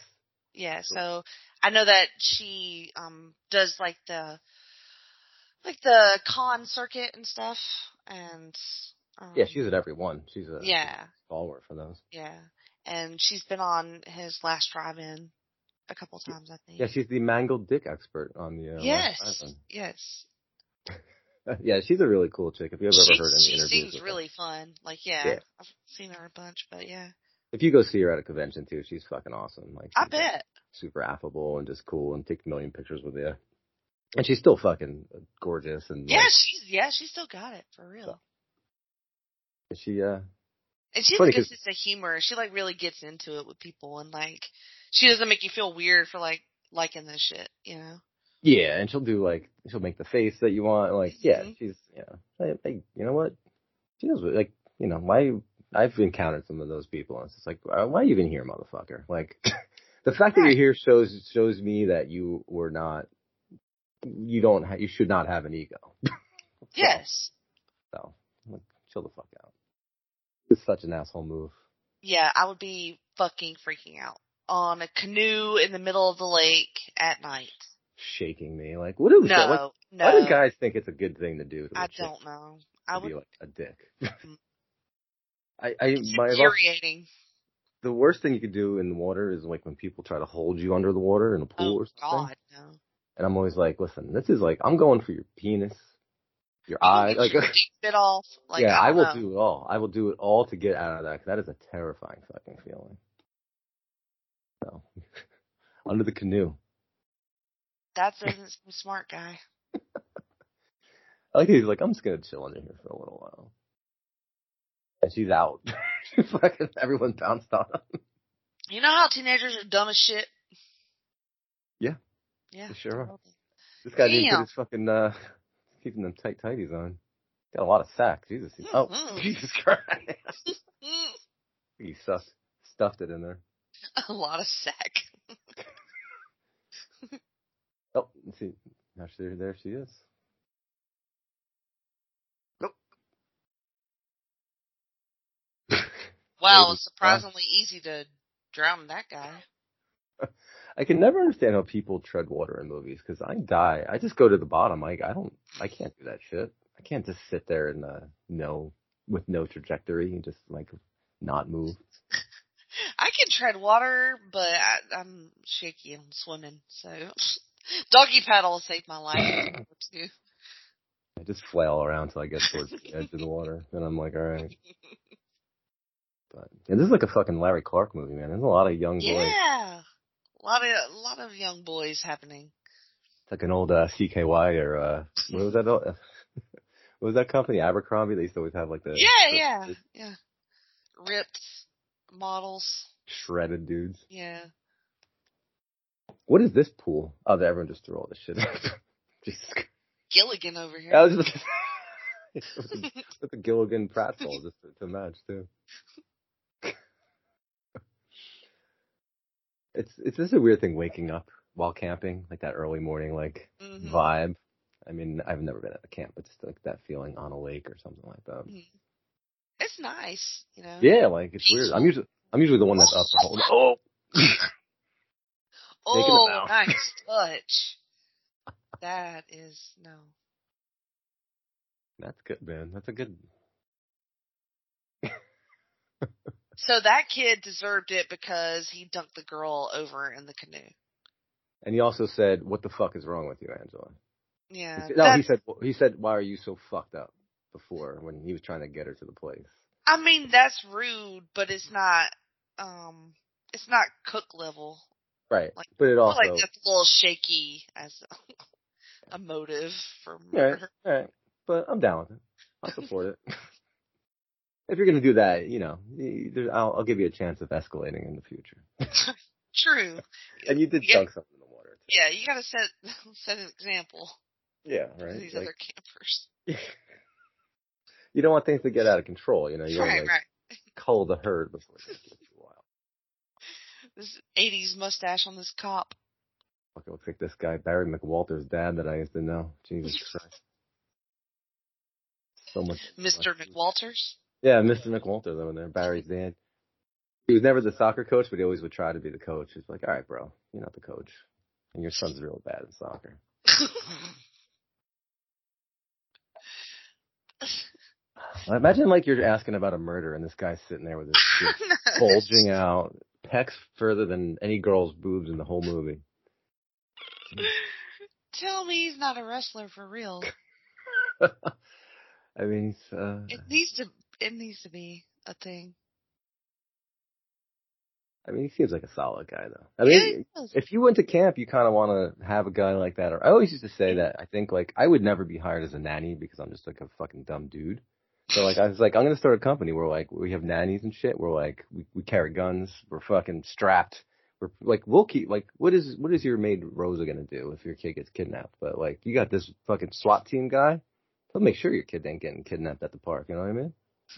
Yeah, so I know that she, um, does like the, like the con circuit and stuff, and, um, Yeah, she's at every one. She's a yeah, follower for those. yeah, and she's been on his last drive-in a couple times, I think. Yeah, she's the mangled dick expert on the. Uh, yes, yes. yeah, she's a really cool chick. If you've ever She, heard any she interviews, seems with her. really fun. Like, yeah, Yeah. I've seen her a bunch, but yeah, If you go see her at a convention too, she's fucking awesome. Like, I bet. super affable and just cool and takes a million pictures with you. And she's still fucking gorgeous and Yeah, like, she's yeah, she still got it for real. And she uh And she has a good sense of humor. She like really gets into it with people, and like she doesn't make you feel weird for like liking this shit. You know? yeah, and she'll do like she'll make the face that you want. Like yeah, Mhm. she's yeah. Hey, hey, you know what? She knows what like you know why I've encountered some of those people and it's just like why are you even here, motherfucker? Like the fact that you're here shows shows me that you were not you don't ha- you should not have an ego. Yes. So, like, chill the fuck out. It's such an asshole move. Yeah, I would be fucking freaking out on a canoe in the middle of the lake at night. Shaking me. Like, what is that? Like, No, no. Why do guys think it's a good thing to do? To I don't know. I to be like a dick. Mm. I, I, It's my, infuriating. the worst thing you could do in the water is like when people try to hold you under the water in a pool Oh or something. God, no. And I'm always like, listen, this is like, I'm going for your penis, your You eye. Like, get your dick bit off. Like, yeah, I don't will know. do it all. I will do it all to get out of that. 'cause that is a terrifying fucking feeling. So, under the canoe. That doesn't seem smart, guy. I like he's like, I'm just gonna chill under here for a little while. And she's out. fucking everyone bounced on him. You know how teenagers are dumb as shit? Yeah. Yeah. They sure totally. This guy didn't put his fucking uh keeping them tight tighties on. Got a lot of sack. Jesus. Oh, Mhm. Jesus Christ. He stuffed stuffed it in there. A lot of sack. Oh, let's see. Now she, there she is. Nope. Wow, it's surprisingly easy to drown that guy. I can never understand how people tread water in movies because I die. I just go to the bottom. Like I don't. I can't do that shit. I can't just sit there and uh, no with no trajectory and just like not move. Can tread water, but I, I'm shaky on swimming, so doggy paddle saved my life too. I just flail around till I get towards the edge of the water, and I'm like, all right. But yeah, this is like a fucking Larry Clark movie, man. There's a lot of young boys. Yeah, a lot of a lot of young boys happening. It's like an old uh, CKY or uh, what was that? uh, what was that company? Abercrombie. They used to always have like the Yeah, the- yeah, the yeah. Ripped models. Shredded dudes. Yeah. What is this pool? Oh, everyone just threw all this shit. out. Jesus. Gilligan over here. I was just with, the Gilligan pratfall just to, to match too. It's it's just a weird thing waking up while camping, like that early morning like Mhm. vibe. I mean, I've never been at a camp, but just like that feeling on a lake or something like that. It's nice, you know. Yeah, like it's weird. I'm usually I'm usually the one that's up the whole. Oh, Oh, nice touch. That is no. that's good, man. That's a good. So that kid deserved it because he dunked the girl over in the canoe. And he also said, "What the fuck is wrong with you, Angela?" He Yeah. said- no, he said he said, "Why are you so fucked up?" Before when he was trying to get her to the place. I mean, that's rude, but it's not. Um, it's not cook level. Right, Like- but it also like that's a little shaky as a, a motive for all right, murder. all right. But I'm down with it. I'll support it. if you're gonna do that, you know, there- I'll, I'll give you a chance of escalating in the future. True. And you did Yeah. dunk something in the water. Too. Yeah, you gotta set set an example Yeah, to right. these Like, other campers. you don't want things to get out of control. You know, you right, want to like right. cull the herd before it gets too wild. This '80s mustache on this cop. Fuck, it looks like this guy Barry McWalter's dad that I used to know. Jesus Christ. So much. Mr. much- McWalters. Yeah, Mr. McWalter's over there. Barry's dad. He was never the soccer coach, but he always would try to be the coach. He's like, all right, bro, you're not the coach. And your son's real bad at soccer. Imagine like you're asking about a murder and this guy's sitting there with his bulging out, pecs further than any girl's boobs in the whole movie. Tell me he's not a wrestler for real. I mean, he's, uh, It needs to. It needs to be a thing. I mean, he seems like a solid guy though. I mean, does. if you went to camp, you kind of want to have a guy like that. Or I always used to say that I think like I would never be hired as a nanny because I'm just like a fucking dumb dude. So like I was like I'm gonna start a company where like we have nannies and shit. We're like we, we carry guns. We're fucking strapped. We're like we'll keep like what is what is your maid Rosa gonna do if your kid gets kidnapped? But like you got this fucking SWAT team guy. He'll make sure your kid ain't getting kidnapped at the park. You know what I mean?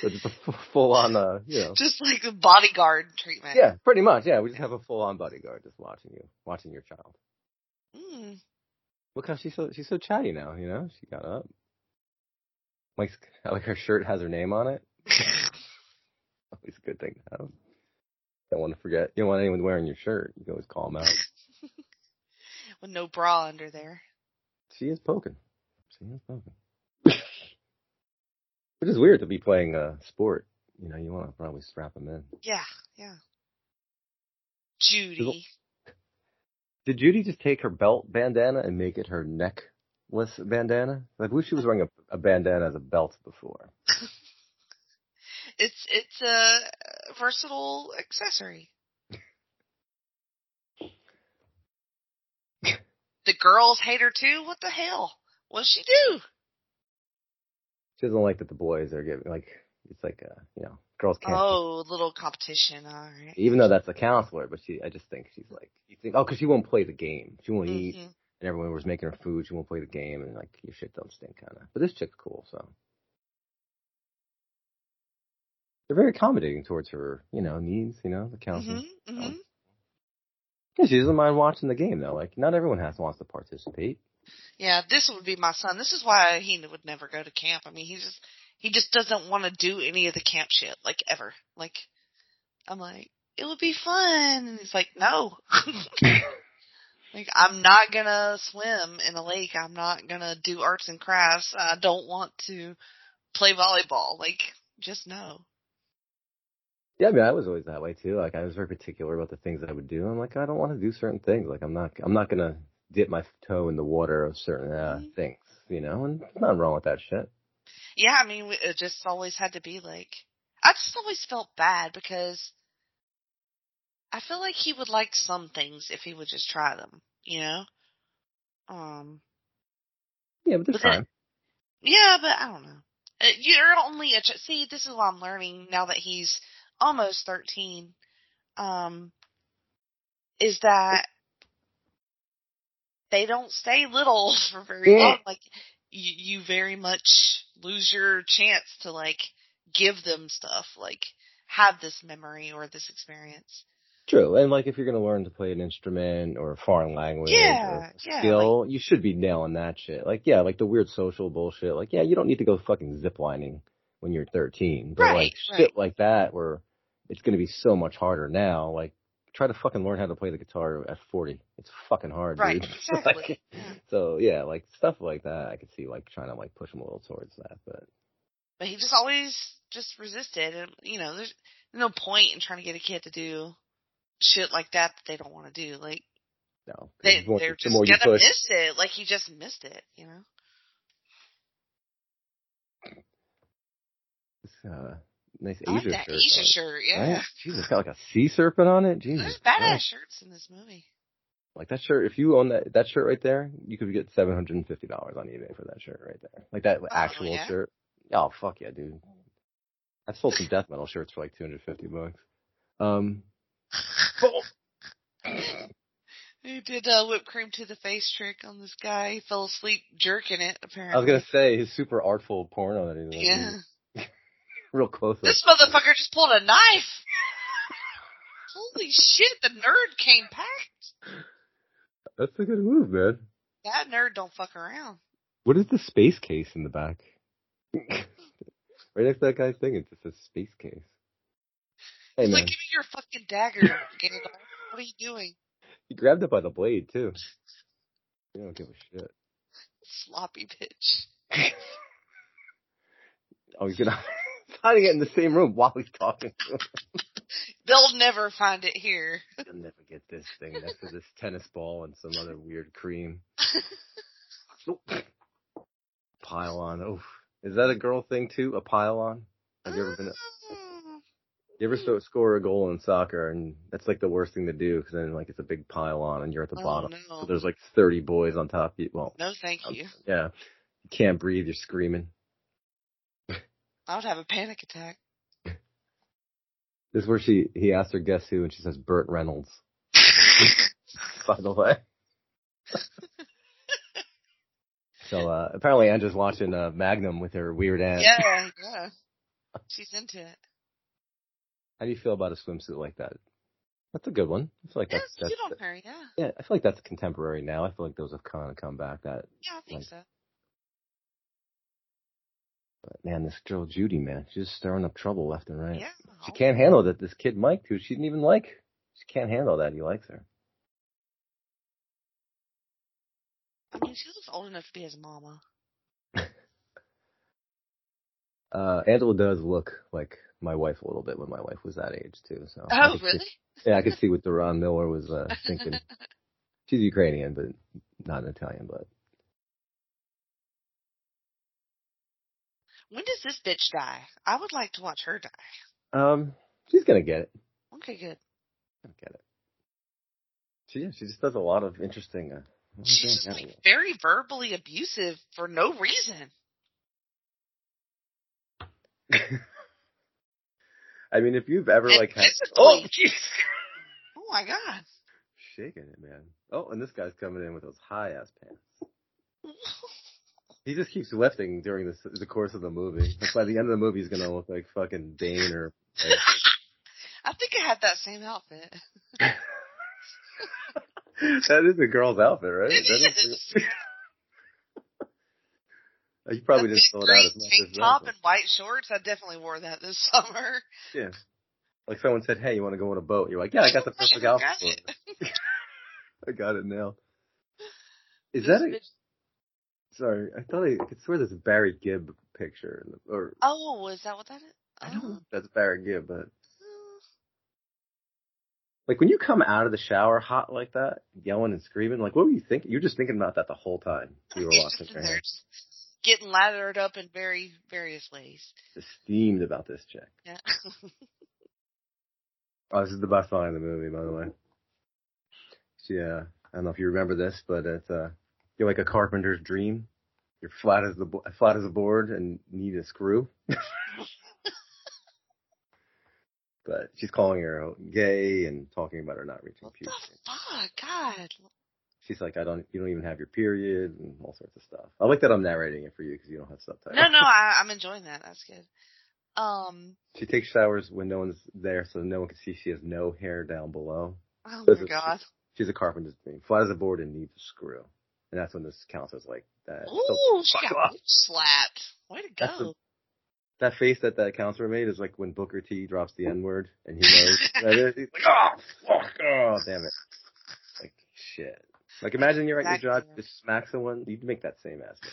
so just a full on uh you know. Just like a bodyguard treatment. Yeah, pretty much. Yeah, we just have a full on bodyguard just watching you, watching your child. Mm. Look how she's so she's so chatty now. You know, she got up. Like, like her shirt has her name on it. Always a good thing to have. Don't want to forget. You don't want anyone wearing your shirt. You can always call them out. With no bra under there. She is poking. She is poking. Which is weird to be playing a sport. You know, you want to probably strap them in. Yeah, yeah. Judy. Did Judy just take her belt bandana and make it her neckless bandana? I believe she was wearing a, a bandana as a belt before. It's it's a versatile accessory. the girls hate her too. What the hell? What'd she do? She doesn't like that the boys are giving like it's like a you know girls can't. Oh, little competition. All right. Even though that's a counselor, but she I just think she's like you think oh because she won't play the game. She won't eat, Mhm. And everyone was making her food. She won't play the game, and like your shit don't stink kind of. But this chick's cool, so they're very accommodating towards her you know needs. You know the counselor. Mhm. Mhm. Yeah, she doesn't mind watching the game though. Like not everyone has wants to participate. Yeah, this would be my son. This is why he would never go to camp. I mean, he just he just doesn't want to do any of the camp shit like ever. Like I'm like, it would be fun, and he's like, no. like I'm not gonna swim in a lake. I'm not gonna do arts and crafts. I don't want to play volleyball. Like just no. Yeah, I mean, I was always that way too. Like, I was very particular about the things that I would do. I'm like, I don't want to do certain things. Like, I'm not, I'm not gonna dip my toe in the water of certain uh, Mhm. things, you know. And nothing wrong with that shit. Yeah, I mean, it just always had to be like, I just always felt bad because I feel like he would like some things if he would just try them, you know? Um, Yeah, but there's But then- time. yeah, but I don't know. Uh, You're only a, ch- see, this is what I'm learning now that he's almost 13, um, is that they don't stay little for very Yeah. long. Like, you, you very much lose your chance to like give them stuff, like have this memory or this experience. True. And like, if you're gonna learn to play an instrument or a foreign language Yeah, or a yeah, skill, you should be nailing that shit. Like, yeah, like the weird social bullshit. Like, yeah, you don't need to go fucking ziplining when you're 13, but Right, like right. shit like that where it's gonna be so much harder now. Like, try to fucking learn how to play the guitar at 40. It's fucking hard, Right, dude. exactly. Like, Yeah. so yeah, like stuff like that, I could see like trying to like push him a little towards that, but But he just always just resisted, and you know, there's no point in trying to get a kid to do shit like that that they don't want to do. Like no. they the more, they're just more gonna push, miss it. Like he just missed it, you know. this, uh, nice I like Asia that shirt. Asia on. shirt, yeah. Right? Jesus, got like a sea serpent on it. Jesus, There's badass Christ. shirts in this movie. Like that shirt, if you own that that shirt right there, you could get seven hundred and fifty dollars on eBay for that shirt right there. Like that actual yeah? shirt. Oh fuck yeah, dude. I've sold some death metal shirts for like two hundred fifty bucks. Um, He did uh, whipped cream to the face trick on this guy. He fell asleep jerking it. Apparently, I was gonna say his super artful that he was Yeah, real close. this motherfucker just pulled a knife. Holy shit! The nerd came packed. That's a good move, man. That nerd don't fuck around. What is the space case in the back? right next to that guy's thing, it just says space case. Hey He's man, like, give me your fucking dagger, Gandalf. What are you doing? he grabbed it by the blade too. You don't give a shit. Sloppy bitch. Oh, he's gonna hiding it in the same room while he's talking to him. They'll never find it here. You'll never get this thing next to this tennis ball and some other weird cream. Pylon. Oof. Is that a girl thing too? A pylon? Have you ever been? Mm. You ever so, score a goal in soccer and that's like the worst thing to do because then like it's a big pile on, and you're at the Oh, bottom. no. So there's like 30 boys on top of you. Well, No, thank um, you. yeah. You can't breathe. You're screaming. I would have a panic attack. This is where she he asked her guess who and she says Burt Reynolds. By the way. so uh apparently Andrew's watching uh Magnum with her weird aunt. yeah, yeah. She's into it. How do you feel about a swimsuit like that? That's a good one. I feel like Yeah, that's, that's on her, yeah. yeah, I feel like that's contemporary now. I feel like those have kind of come back. That Yeah, I think Like- so. But man, this girl Judy, man, she's just stirring up trouble left and right. Yeah. She can't handle that this kid Mike, who she didn't even like, she can't handle that he likes her. I mean, she looks old enough to be his mama. Uh, Angela does look like my wife a little bit when my wife was that age too. So Oh, could see- really? yeah, I could see what Deron Miller was uh, thinking. She's Ukrainian, but not an Italian. But when does this bitch die? I would like to watch her die. um, she's gonna get it. Okay, good. Gonna get it. She yeah, she just does a lot of interesting. Uh, She's just like very verbally abusive for no reason. I mean, if you've ever like had oh jeez, Oh my god. shaking it, man. Oh, and this guy's coming in with those high ass pants. He just keeps lifting during the the course of the movie. Like by the end of the movie, he's gonna look like fucking Dane or. I think I had that same outfit. that is a girl's outfit, right? It That is. You probably didn't fill it out as much tank as top and white shorts. I definitely wore that this summer. Yeah. Like someone said, "Hey, you want to go on a boat?" You're like, "Yeah, I got the perfect I outfit got it. I got it now." Is This that a? bitch- Sorry, I thought I could swear there's a Barry Gibb picture, in the, or Oh, is that what that is? I don't know Oh. if that's Barry Gibb, but mm. like when you come out of the shower hot like that, yelling and screaming, like what were you thinking? You're just thinking about that the whole time you were washing your in there hair, just getting lathered up in very various ways. just steamed about this chick. Yeah. Oh, this is the best line in the movie, by the way. Yeah, I don't know if you remember this, but it's uh, you're like a carpenter's dream. You're flat as the bo- flat as a board and need a screw. but she's calling her gay and talking about her not reaching puberty. fuck, God? She's like, I don't, you don't even have your period and all sorts of stuff. I like that I'm narrating it for you because you don't have subtitles. No, no, I, I'm enjoying that. That's good. Um. She takes showers when no one's there, so no one can see she has no hair down below. Oh This my is- God. She's a carpenter's dream. Flat as a board and needs a screw. And that's when this counselor's like, that. Ooh, she got slapped. Way to go. the- that face that that counselor made is like when Booker T drops the N word and he knows that it. He's like, oh, fuck, oh, damn it. Like, shit. Like, imagine you're at your job, just smack someone, you'd make that same ass man.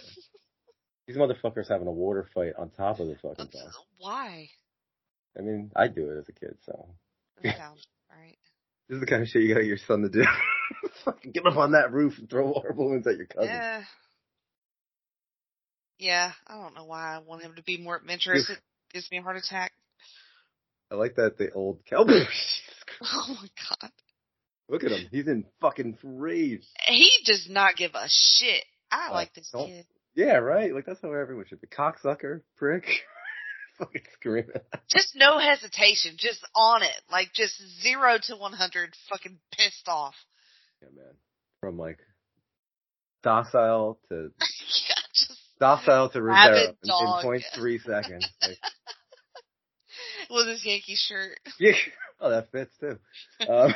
These motherfuckers having a water fight on top of the fucking thing. Why? I mean, I do it as a kid, so. That sounds. This is the kind of shit you gotta your son to do. Fucking get up on that roof and throw water balloons at your cousin. Yeah. Yeah, I don't know why I want him to be more adventurous. It gives me a heart attack. I like that the old cowboy. Oh my god. Look at him. He's in fucking rage. He does not give a shit. I Oh, like this kid. Yeah, right? Like, that's how everyone should be. Cocksucker, prick. fucking screaming. Just no hesitation. Just on it. Like just zero to 100 fucking pissed off. Yeah, man. From like, docile to, yeah, just docile to Rivera in, in point three seconds. Like, with his Yankee shirt. yeah. Oh, that fits too. Um,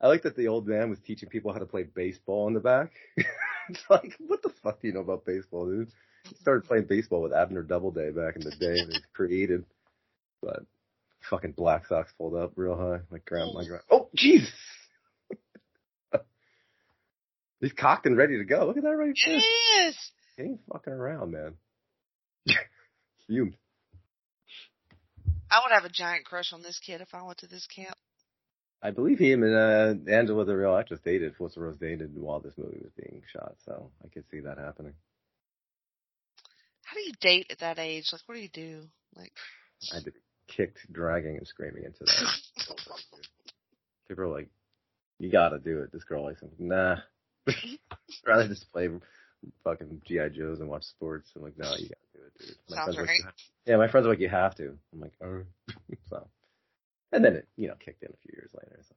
I like that the old man was teaching people how to play baseball in the back. it's like, what the fuck do you know about baseball, dude? He started playing baseball with Abner Doubleday back in the day and it created. But fucking Black Sox pulled up real high. Like grandma, my grand. Oh, Jesus! He's cocked and ready to go. Look at that right there. Yes. He ain't fucking around, man. Fumed. I would have a giant crush on this kid if I went to this camp. I believe him and uh, Angela, the real actress, dated. Foster Rose dated while this movie was being shot, so I could see that happening. How do you date at that age? Like, what do you do? Like, I had to be kicked, dragging, and screaming into that. People are like, "You gotta do it." This girl likes him. Nah, rather just play fucking GI Joes and watch sports. I'm like, no, you gotta do it, dude. My Sounds right. like, yeah, my friends are like, you have to. I'm like, oh. so, and then it, you know, kicked in a few years later. So,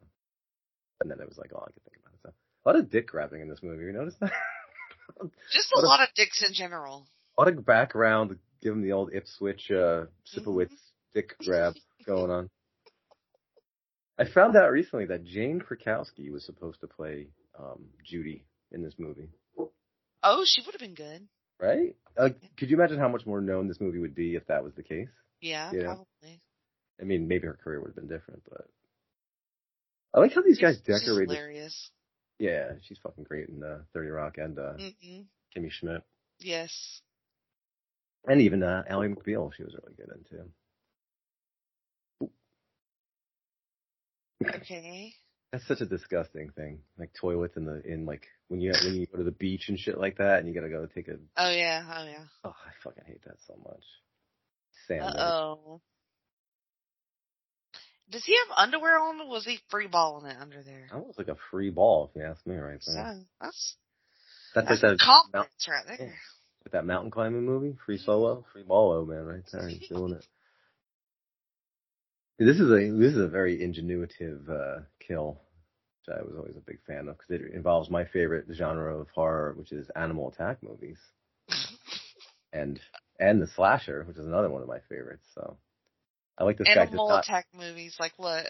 and then it was like all I could think about. It. So, a lot of dick grabbing in this movie. You notice that? just a a- lot of dicks in general. a lot of background, give him the old Ipswich, uh, Sipowicz dick grab going on. I found out recently that Jane Krakowski was supposed to play um, Judy in this movie. Oh, she would have been good. right? Uh, could you imagine how much more known this movie would be if that was the case? Yeah, Yeah. probably. I mean, maybe her career would have been different, but I like how these guys decorated. hilarious. Yeah, she's fucking great in uh, Thirty Rock and uh, hmm Kimmy Schmidt, Yes. and even uh, Ally McBeal. She was really good in too. Okay. That's such a disgusting thing, like toilets in the in like when you when you go to the beach and shit like that, and you gotta go take a. Oh yeah. Oh yeah. Oh, I fucking hate that so much. Sand. Everywhere. oh. Does he have underwear on? Or was he free balling it under there? I almost like a free ball, if you ask me, right So there. that's That's that's like that confidence mount, right there. like that mountain climbing movie, Free Solo, Free Ballo, man, right there, he's doing it. This is a this is a very ingenuitive uh, kill, which I was always a big fan of because it involves my favorite genre of horror, which is animal attack movies, and and the slasher, which is another one of my favorites. So I like this guy does Animal not. attack movies, like what?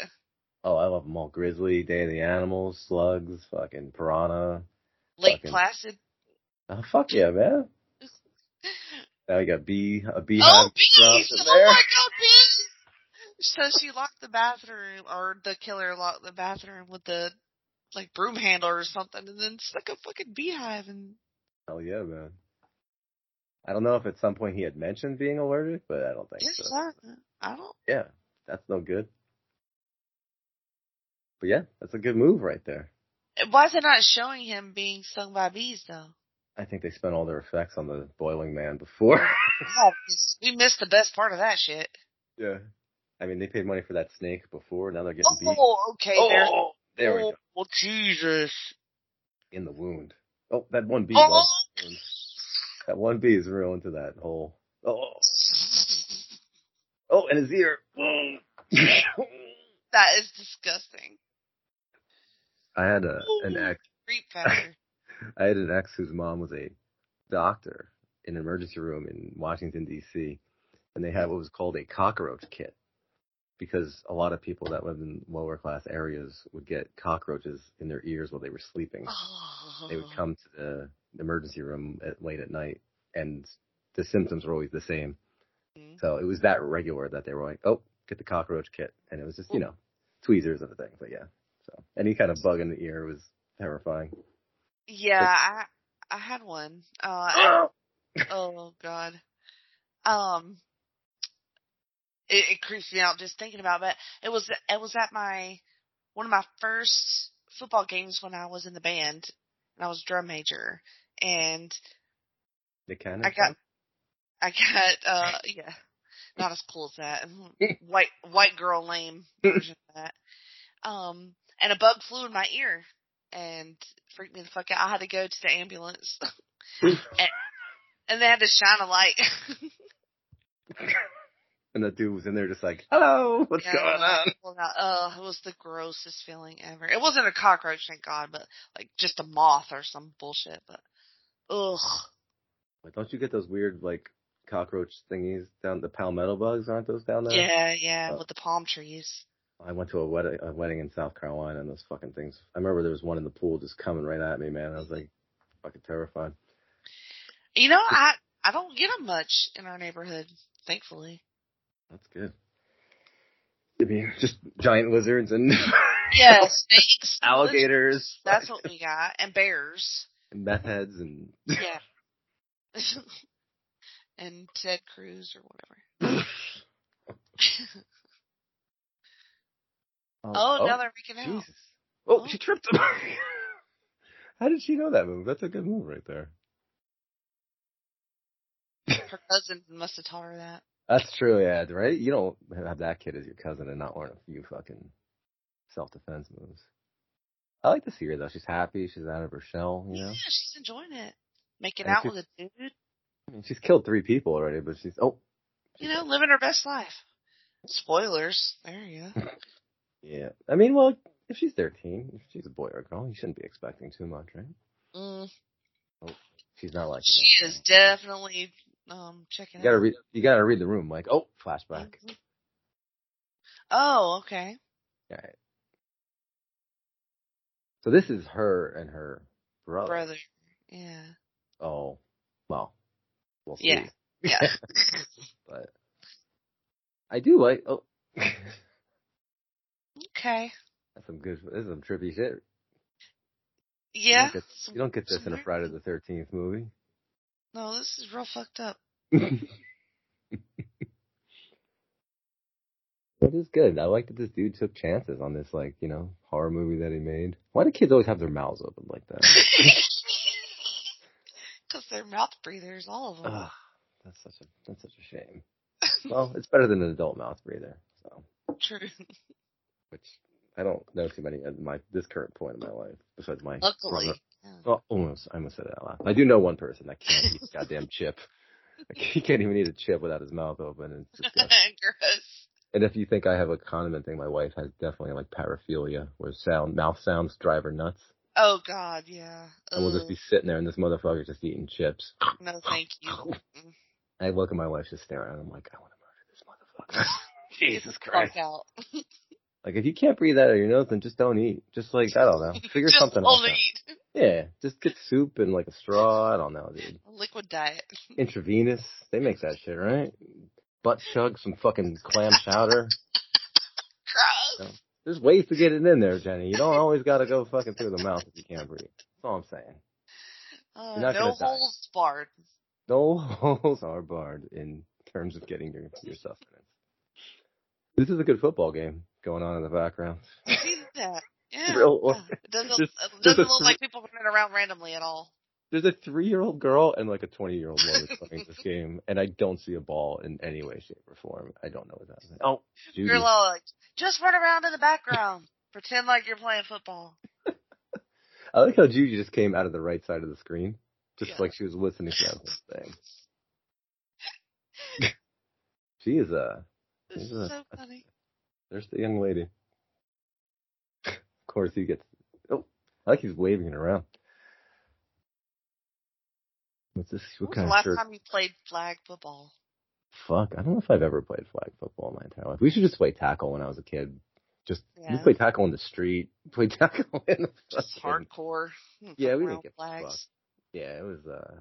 Oh, I love them all. Grizzly, Day of the Animals, Slugs, fucking Piranha. Lake Fucking- Placid. Oh fuck yeah, man! Now you got bee a beehive. Oh, bees! Oh there. my god, bees! So she locked the bathroom, or the killer locked the bathroom with the like broom handle or something, and then stuck a fucking beehive and Hell yeah, man. I don't know if at some point he had mentioned being allergic, but I don't think Yes, so. I, I don't. Yeah, that's no good. But yeah, that's a good move right there. Why is it not showing him being stung by bees though? I think they spent all their effects on the boiling man before. Oh, we missed the best part of that shit. yeah. I mean, they paid money for that snake before. Now they're getting beat. Oh, okay. There's Oh, there we oh, go. Jesus. In the wound. Oh, that one bee. Oh. That one bee is real into that hole. Oh, and his ear. Mm. That is disgusting. I had a an ex I had an ex whose mom was a doctor in an emergency room in Washington D.C. and they had what was called a cockroach kit because a lot of people that lived in lower class areas would get cockroaches in their ears while they were sleeping. Oh. They would come to the emergency room at late at night and the symptoms were always the same. Mhm. So it was that regular that they were like, "Oh, get the cockroach kit," and it was just you know tweezers of a thing. But yeah, so any kind of bug in the ear was terrifying. Yeah, I I had one. Uh, oh god. Um, it, it creeps me out just thinking about. It. But it was it was at my one of my first football games when I was in the band and I was drum major and Nick Cannon. I got I got uh yeah not as cool as that white white girl lame version of that um and a bug flew in my ear and freaked me the fuck out I had to go to the ambulance and, and they had to shine a light And the dude was in there just like, hello, what's Yeah, going on? out. Oh, it was the grossest feeling ever. It wasn't a cockroach, thank God, but like just a moth or some bullshit. But ugh, Like, don't you get those weird, like, cockroach thingies down, the palmetto bugs, aren't those down there? yeah, yeah, Oh. with the palm trees. I went to a wedding, a wedding in South Carolina and those fucking things. I remember there was one in the pool just coming right at me, man. I was like, fucking terrified. You know, I I don't get them much in our neighborhood, thankfully. That's good. I mean, just giant lizards and Yeah, snakes, alligators, That's what we got, and bears. and meth heads and Yeah. and Ted Cruz or whatever. Oh, oh, oh, now they're making out. Jesus. Oh, Oh. she tripped him. How did she know that move? That's a good move right there. Her cousin must have taught her that. That's true, yeah, right? You don't have that kid as your cousin and not learn a few fucking self defense moves. I like to see her though. She's happy. She's out of her shell, you know? Yeah, she's enjoying it. Making And out with a dude. I mean, she's killed three people already, but she's, oh. You know, living her best life. Spoilers. There you go. Yeah. I mean, well, if she's 13, if she's a boy or a girl, you shouldn't be expecting too much, right? Mm, Oh, She's not like she is definitely um checking You gotta out. read, you gotta read the room, like, oh, flashback. Mhm. Oh, okay. Alright. So this is her and her brother. Brother. Yeah. Oh, well, We'll see. Yeah. Yeah. but I do like. Oh, okay. that's some good. This is some trippy shit. Yeah. You don't get, you don't get this in a Friday the Thirteenth movie. No, this is real fucked up. It is good. I like that this dude took chances on this, like, you know, horror movie that he made. Why do kids always have their mouths open like that? Because they're mouth breathers, all of them. Ugh, that's such a that's such a shame. Well, it's better than an adult mouth breather. So, True. which I don't know too many at my this current point in my life besides my Luckily. Yeah. Well, almost. I almost said it out loud. I do know one person that can't eat a goddamn chip. Like, he can't even eat a chip without his mouth open. It's disgusting. Gross. And if you think I have a condiment thing, my wife has definitely like paraphilia, where sound mouth sounds drive her nuts. Oh God, yeah. And we'll just be sitting there, and this motherfucker's just eating chips. No, thank you. I look at my wife just staring at him I'm like, I want to murder this motherfucker. Jesus Christ! fuck out. Like if you can't breathe out of your nose, then just don't eat. Just like I don't know, figure Just something don't out. eat. Yeah, just get soup and like a straw. I don't know, dude. Liquid diet. Intravenous, they make that shit, right? Butt chug, some fucking clam chowder. Gross. There's ways to get it in there, Jenny. You don't always gotta go fucking through the mouth if you can't breathe. That's all I'm saying. Uh, no holes barred. No holes are barred in terms of getting your, your sustenance. This is a good football game going on in the background. See that? Yeah. Real yeah. It doesn't, There's- it doesn't look like people running around randomly at all. There's a three year old girl and like a 20 year old woman playing this game, and I don't see a ball in any way, shape, or form. I don't know what's happening. Oh, Judy. You're like, just run around in the background. Pretend like you're playing football. I like how Judy just came out of the right side of the screen, just Yeah. like she was listening to that whole thing. she is a. This is a- so funny. There's the young lady. of course, he gets. Oh, I like he's waving it around. What's this? What was kind the of last shirt? time you played flag football? Fuck, I don't know if I've ever played flag football in my entire life. We should just play tackle when I was a kid. Just you Yeah. play tackle in the street, play tackle in the Just fucking- hardcore. Hmm, Yeah, we didn't get flags. Yeah, it was. uh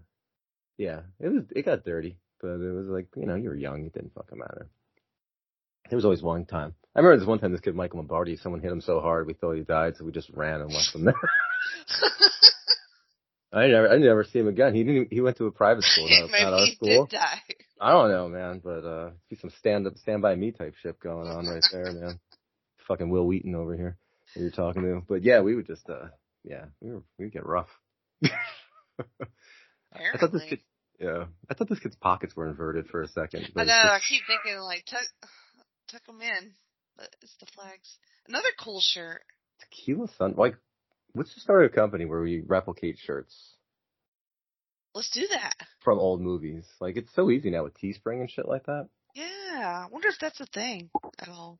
Yeah, it was. It got dirty, but it was like you know you were young. It didn't fucking matter. There was always one time. I remember this one time. This kid Michael Lombardi. Someone hit him so hard we thought he died, so we just ran and left him there. I never. I never see him again. He didn't. He went to a private school. Not, Maybe not our he school. did die. I don't know, man, but uh, see some stand up, stand by me type shit going on right there, man. Fucking Wil Wheaton over here that you're talking to, but yeah, we would just, uh, yeah, we were, we'd get rough. I thought this kid, yeah, I thought this kid's pockets were inverted for a second. I know. I keep thinking like tuck, tuck them in, but it's the flags. Another cool shirt. tequila sun, like, let's just start a company where we replicate shirts Let's do that. from old movies. Like, it's so easy now with Teespring and shit like that. Yeah. I wonder if that's a thing at all.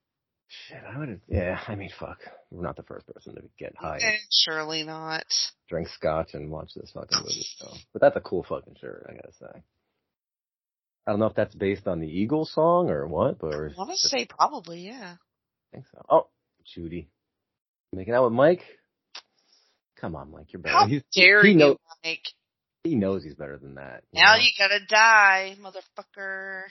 Shit, I would yeah, I mean, fuck. We're not the first person to get high. Eh, surely not. drink scotch and watch this fucking movie. So, but that's a cool fucking shirt, I gotta say. I don't know if that's based on the Eagles song or what, but I want to just- say probably, yeah. I think so. Oh, Judy, making out with Mike. Come on, Mike, you're better. How He's, dare he you, Mike? he knows he's better than that. you Now know? you gotta die, motherfucker.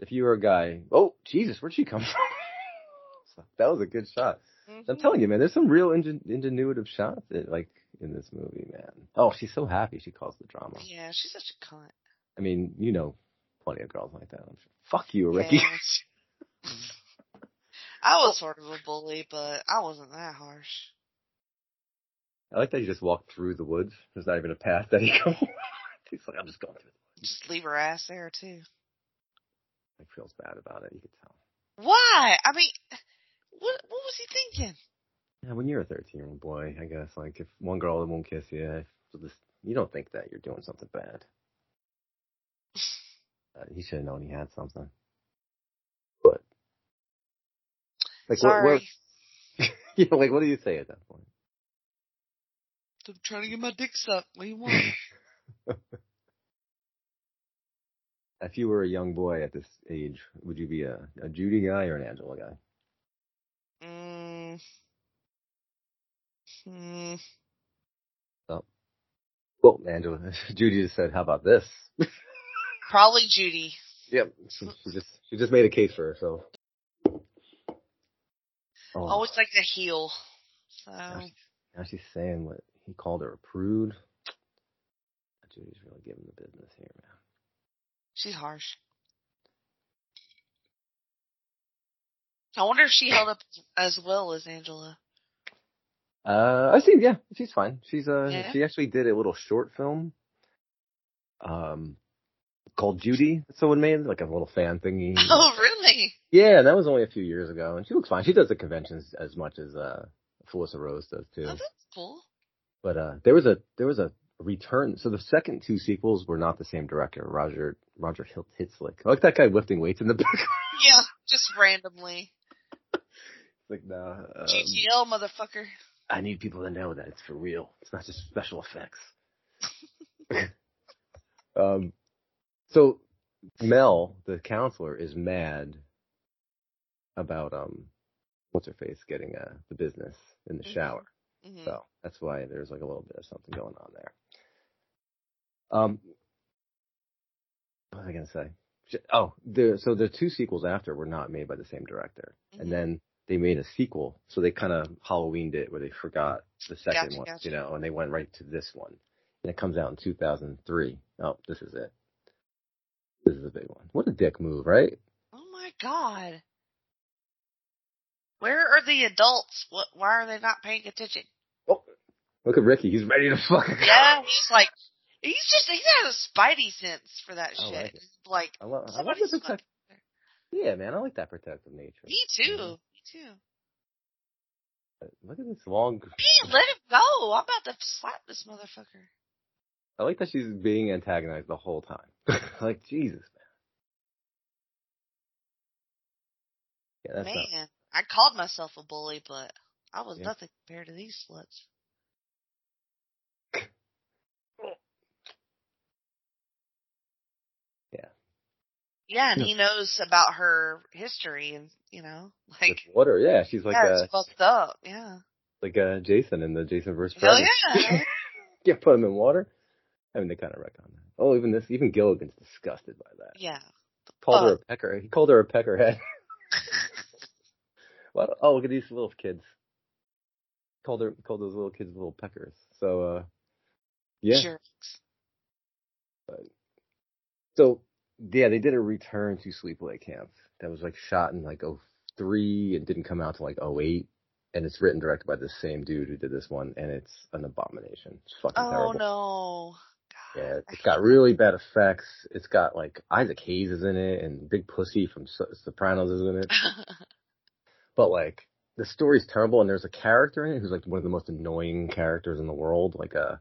If you were a guy, oh Jesus, where'd she come from? that was a good shot. I'm Mhm. telling you, man, there's some real ingen- ingenuitive shots that, like in this movie, man. Oh, she's so happy she calls the drama. Yeah, she's such a cunt. I mean, you know, plenty of girls like that. I'm sure. Fuck you, Ricky. Yeah. I was sort of a bully, but I wasn't that harsh. I like that he just walked through the woods. There's not even a path that he goes. He's like, I'm just going through. The woods. Just leave her ass there too. He feels bad about it. You could tell. Why? I mean, what what was he thinking? Yeah, when you're a 13 year old boy, I guess like if one girl won't kiss you, you don't think that you're doing something bad. Uh, he should have known he had something. But like, Sorry, what, what, you know, like, what do you say at that point? I'm trying to get my dick sucked. What do you want? If you were a young boy at this age, would you be a, a Judy guy or an Angela guy? mm. Hmm. Oh. Well, Angela, Judy just said, "How about this?" Probably Judy. Yep. She, she just she just made a case for herself. Oh, Always like to heal. So now she's- now she's saying what he called her a prude. Judy's really giving the business here, man. she's harsh. I wonder if she held up as well as Angela. Uh, I see. Yeah, she's fine. She's uh, Yeah? she actually did a little short film, um, called Judy. that Someone made like a little fan thingy. Oh, really? Yeah, and that was only a few years ago, and she looks fine. She does the conventions as much as uh, Felissa Rose does too. Oh, that's cool. But uh, there was a there was a return. So the second two sequels were not the same director, Roger Roger Hiltzik. I like that guy lifting weights in the back. Yeah, just randomly. like, nah. Um, GTL, motherfucker. I need people to know that it's for real. It's not just special effects. um, so Mel, the counselor, is mad about um, what's her face getting uh the business in the Mhm. shower. Hmm So that's why there's like a little bit of something going on there. Um, what was I gonna say? Oh, the so the two sequels after were not made by the same director, Mhm. and then they made a sequel, so they kind of Halloweened it where they forgot the second Gotcha, one, gotcha. you know, and they went right to this one, and it comes out in 2003. Oh, this is it. This is a big one. What a dick move, right? Oh my god. Where are the adults? What? Why are they not paying attention? Look at Ricky. He's ready to fuck. Yeah, he's like, he's just he has a spidey sense for that I shit. like. Like, I love, I love the protect. Yeah, man, I like that protective nature. Me too. Mhm. Me too. Look at this long. Pete, let him go. I'm about to slap this motherfucker. I like that she's being antagonized the whole time. like Jesus, man. Yeah, Man, not. I called myself a bully, but I was Yeah. nothing compared to these sluts. Yeah. Yeah, and Yeah. he knows about her history, and you know, like, With water, yeah, she's like yeah, uh it's fucked up. Yeah. like uh Jason in the Jason vs. Hell yeah. yeah, put him in water. I mean, they kind of wreck on that. Oh, even this, even Gilligan's disgusted by that. yeah. Called her a pecker. He called her a peckerhead. what? Oh, look at these little kids. Called her, called those little kids little peckers. So, uh, yeah. Jerks. So yeah, they did a return to Sleepaway Camp that was like shot in like 03 and didn't come out till like 08. And it's written directed by the same dude who did this one, and it's an abomination. It's fucking Oh terrible. no. God, Yeah, it's got really bad effects. It's got like Isaac Hayes is in it, and Big Pussy from So- Sopranos is in it. But like the story's terrible, and there's a character in it who's like one of the most annoying characters in the world, like a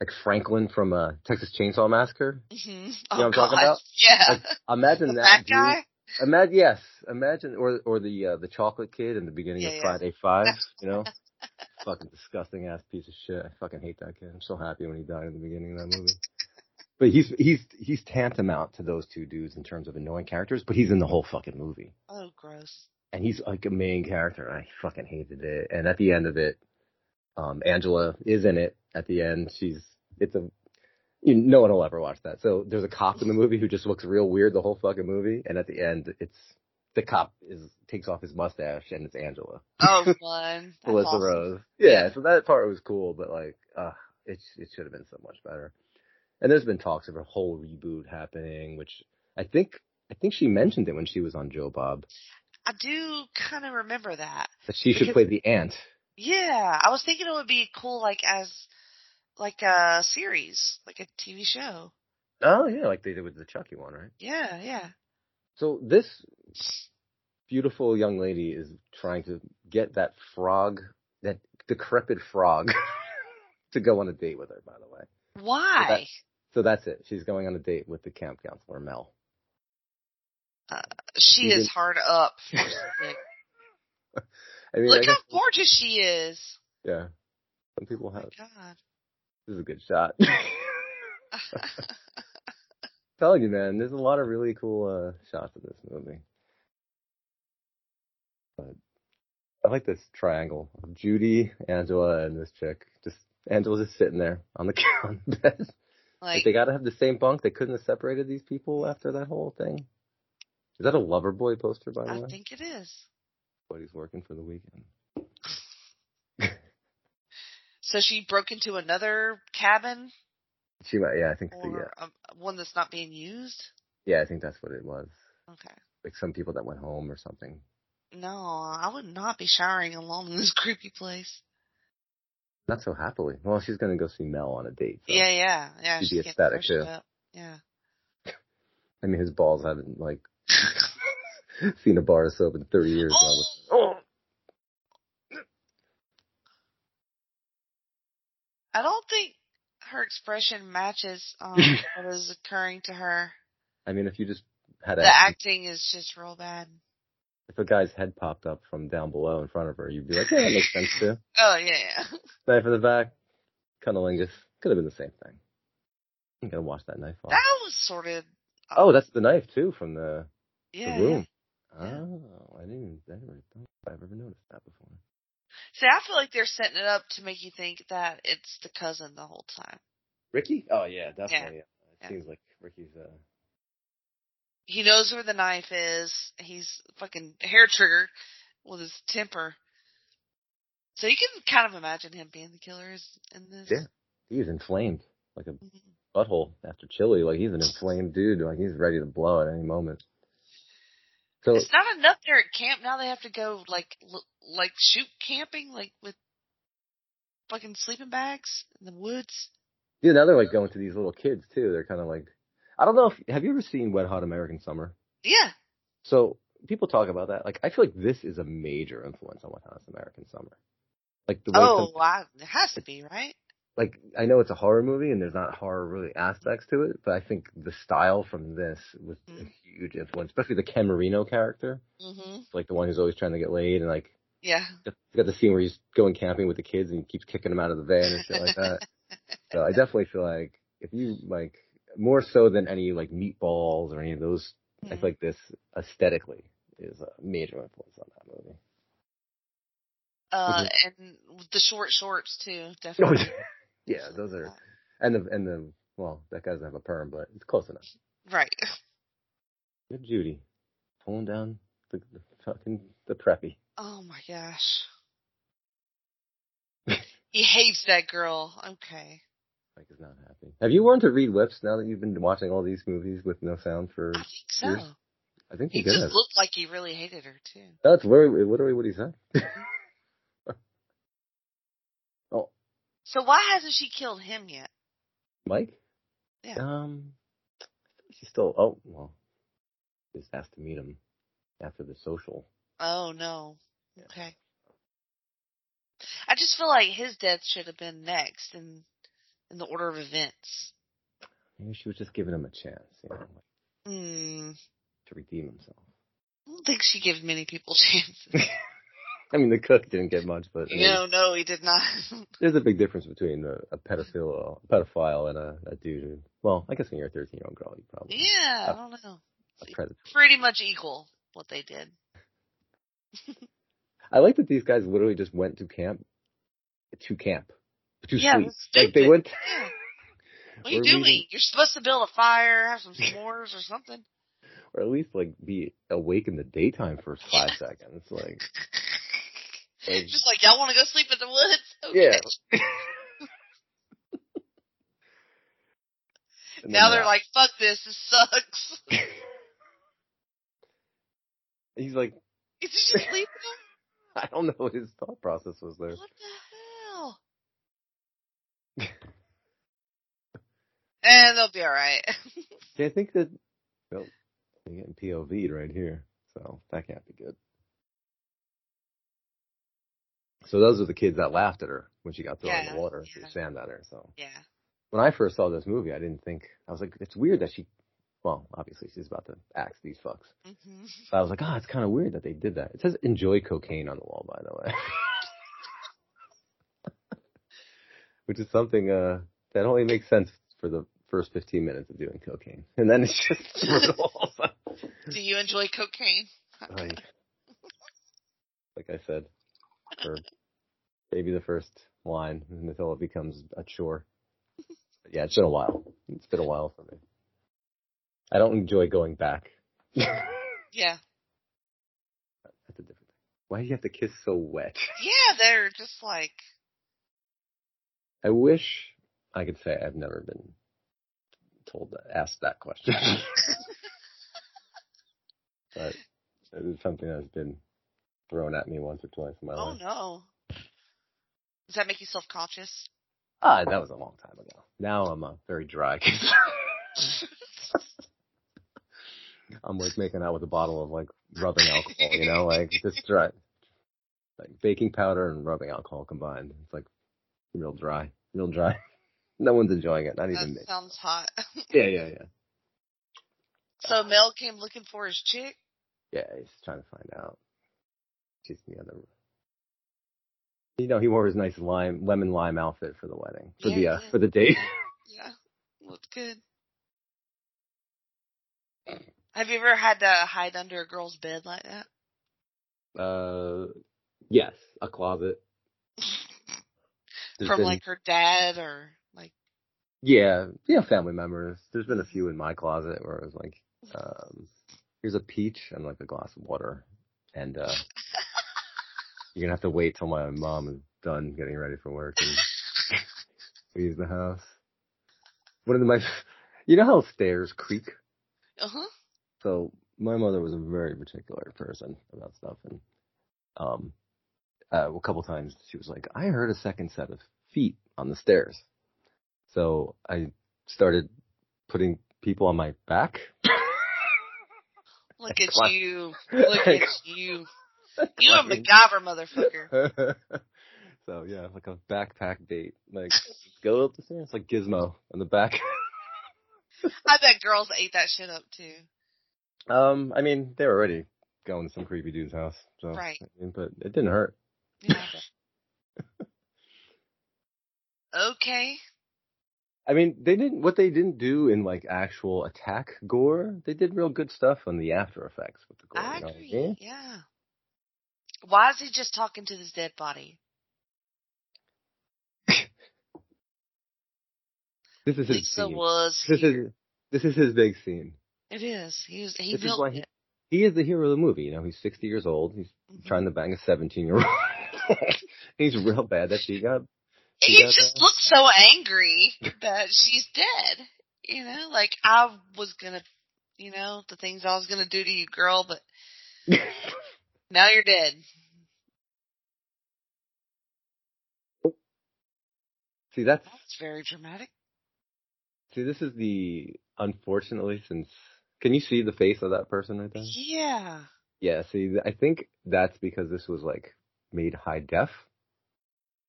like Franklin from uh, Texas Chainsaw Massacre. Mhm. know Oh what I'm talking about? Yeah. Like, imagine that fat dude. guy. Imagine yes, imagine or or the uh, the chocolate kid in the beginning Yeah, of yeah. Friday Five, you know, fucking disgusting ass piece of shit. I fucking hate that kid. I'm so happy when he died in the beginning of that movie. But he's he's he's tantamount to those two dudes in terms of annoying characters, but he's in the whole fucking movie, Oh, gross. and he's like a main character. I fucking hated it. And at the end of it, um, Angela is in it. At the end, she's it's a you, no one will ever watch that. So there's a cop in the movie who just looks real weird the whole fucking movie, and at the end, it's the cop is takes off his mustache and it's Angela, Oh, fun. Felissa awesome. Rose. Yeah, so that part was cool, but like, uh, it it should have been so much better. And there's been talks of a whole reboot happening, which I think I think she mentioned it when she was on Joe Bob I do kind of remember that. that she should play the aunt. Yeah, I was thinking it would be cool, like as like a series, like a TV show. Oh yeah, like they did with the Chucky one, right? Yeah, yeah. So this beautiful young lady is trying to get that frog, that decrepit frog, to go on a date with her. By the way, Why? so that's it. She's going on a date with the camp counselor Mel. Uh, she You is didn't- hard up. I mean, I Look how gorgeous she is. yeah. Some people Oh have. god. This is a good shot. telling you, man, there's a lot of really cool uh, shots in this movie. But I like this triangle of Judy, Angela, and this chick. Just Angela just sitting there on the the bed. Like they gotta have the same bunk. They couldn't have separated these people after that whole thing. Is that a Loverboy poster, by the I way? I think it is. Buddy's working for the weekend. So she broke into another cabin She might, yeah, I think, or yeah, um, one that's not being used. yeah, I think that's what it was. Okay. Like some people that went home or something. No, I would not be showering alone in this creepy place. Not so happily. Well, she's gonna go see Mel on a date. So. Yeah, yeah, yeah. She'd she be ecstatic, too. Yeah. I mean, his balls haven't like seen a bar of soap in 30 years now. Oh! I don't think her expression matches um, what is occurring to her. I mean, if you just had a, The acting is just real bad. if a guy's head popped up from down below in front of her, you'd be like, yeah, that makes sense too. Oh yeah, yeah. Knife in the back, cunnilingus. Could have been the same thing. I'm gonna wash that knife off. That was sort of. Oh, that's the knife too from the, yeah. the room. Yeah. Oh, I didn't, I never thought I've ever noticed that before. See, I feel like they're setting it up to make you think that it's the cousin the whole time. Ricky? Oh yeah, definitely. It Yeah. seems like Ricky's uh He knows where the knife is. He's fucking hair triggered with his temper. So you can kind of imagine him being the killer in this. Yeah. he's inflamed. Like a Mhm. butthole after chili. Like he's an inflamed dude. Like he's ready to blow at any moment. So It's not enough they're at camp. Now they have to go like l- like shoot camping like with fucking sleeping bags in the woods. yeah, now they're like going to these little kids too. They're kind of like, I don't know if have you ever seen Wet Hot American Summer? Yeah. So people talk about that. Like I feel like this is a major influence on Wet Hot American Summer. Like the way Oh, some- I, it has to be right. Like I know it's a horror movie and there's not horror really aspects to it, but I think the style from this was a Mhm. huge influence, especially the Ken Marino character, Mhm. like the one who's always trying to get laid and like Yeah. got the scene where he's going camping with the kids and he keeps kicking them out of the van and shit like that. So I definitely feel like if you like more so than any like meatballs or any of those, I feel like this aesthetically is a major influence on that movie. Uh, and the short shorts too, definitely. Yeah, those are and the and the well, that guy doesn't have a perm, but it's close enough. Right. Good Judy, pulling down the, the fucking the preppy. Oh my gosh. he hates that girl. Okay. Mike is not happy. Have you learned to read lips now that you've been watching all these movies with no sound for? I think so. Yours? I think He did. just looked like he really hated her too. That's literally, literally what he said. oh, So why hasn't she killed him yet? Mike? Yeah. Um, she's still. Oh well, just asked to meet him after the social. Oh no. Okay. I just feel like his death should have been next in in the order of events. Maybe she was just giving him a chance, you know, like, Hmm. to redeem himself. I don't think she gives many people chances. I mean, the cook didn't get much, but I mean, no, no, he did not. there's a big difference between a, a pedophile, a pedophile, and a, a dude. Who, well, I guess when you're a 13 year old girl, you probably yeah, I don't know. Pretty much equal what they did. I like that these guys literally just went to camp, to camp, to Yeah, sleep. Like they went. Yeah. What are you doing? You're supposed to build a fire, have some s'mores or something. or at least like be awake in the daytime for five seconds. Like, like Just like y'all want to go sleep in the woods? yeah. Okay. And Now they're that- like, fuck this, this sucks. he's like, Did you just leave? I don't know what his thought process was there. What the hell? and they'll be alright. Yeah, I think that, well, they're getting POV'd right here, so that can't be good. So those are the kids that laughed at her when she got thrown in the water, threw yeah. sand at her. So yeah. when I first saw this movie, I didn't think I was like, it's weird that she. Well, obviously she's about to axe these fucks. hmm But I was like, oh, it's kind of weird that they did that. It says enjoy cocaine on the wall, by the way. Which is something, uh, that only makes sense for the first 15 minutes of doing cocaine. And then it's just brutal. Do you enjoy cocaine? like, like I said, for maybe the first line until it becomes a chore. Yeah, it's been a while. It's been a while for me. I don't enjoy going back. Yeah. That's a different thing. Why do you have to kiss so wet? Yeah, they're just like, I wish I could say I've never been told to ask that question. but it is something that's been thrown at me once or twice in my oh life. no. Does that make you self conscious? Ah, that was a long time ago. Now I'm a very dry. I'm like making out with a bottle of like rubbing alcohol, you know, like just dry, like baking powder and rubbing alcohol combined. It's like real dry, real dry. No one's enjoying it, not even me. Sounds hot. Yeah, yeah, yeah. so Mel came looking for his chick. Yeah, he's trying to find out. She's the other. You know, he wore his nice lime, lemon lime outfit for the wedding, for the uh, yeah. for the date. Yeah, looked good. Have you ever had to hide under a girl's bed like that? Uh, yes, a closet. From been- like her dad or like, Yeah, yeah, family members. There's been a few in my closet where it was like, um, here's a peach and like a glass of water, and uh, you're gonna have to wait till my mom is done getting ready for work and leaves the house. One of my, you know how stairs creak. uh huh. So my mother was a very particular person about stuff, and um, uh, a couple times she was like, "I heard a second set of feet on the stairs." So I started putting people on my back. Look at you. Look at you. You a MacGyver motherfucker. so yeah, like a backpack date. Like go up the stairs, like Gizmo on the back. I bet girls ate that shit up too. um, I mean, they were already going to some creepy dude's house, so Right. I mean, but it didn't hurt. Yeah. Okay. I mean, they didn't, what they didn't do in like actual attack gore, they did real good stuff on the after effects with the gore. I you know agree. mean? Yeah. Why is he just talking to this dead body? This is his Lisa scene. was This here. is, this is his big scene. It is. He was. He This is built he- it. He is the hero of the movie. You know, he's 60 years old. He's Mhm. trying to bang a 17 year old. he's real bad that she got. He got just that. looks so angry that she's dead. You know, like I was gonna, you know, the things I was gonna do to you, girl, but now you're dead. See, that's That's very dramatic. see, this is the unfortunately since. Can you see the face of that person right there? Yeah. Yeah. See, I think that's because this was like made high def.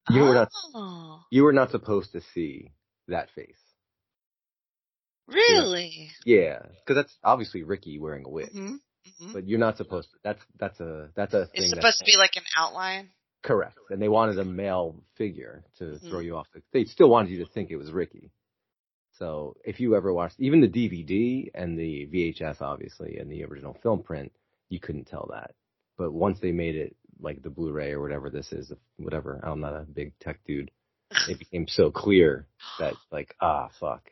You were not. Oh, You were not supposed to see that face. really? Yeah, because that's obviously Ricky wearing a wig, hmm hmm but you're not supposed to. That's that's a that's a. It's supposed to be like an outline. Correct. And they wanted a male figure to Mhm. throw you off. The, they still wanted you to think it was Ricky. So if you ever watched even the DVD and the VHS, obviously, and the original film print, you couldn't tell that. But once they made it like the Blu-ray or whatever this is, whatever, I'm not a big tech dude. It became so clear that like, ah, fuck.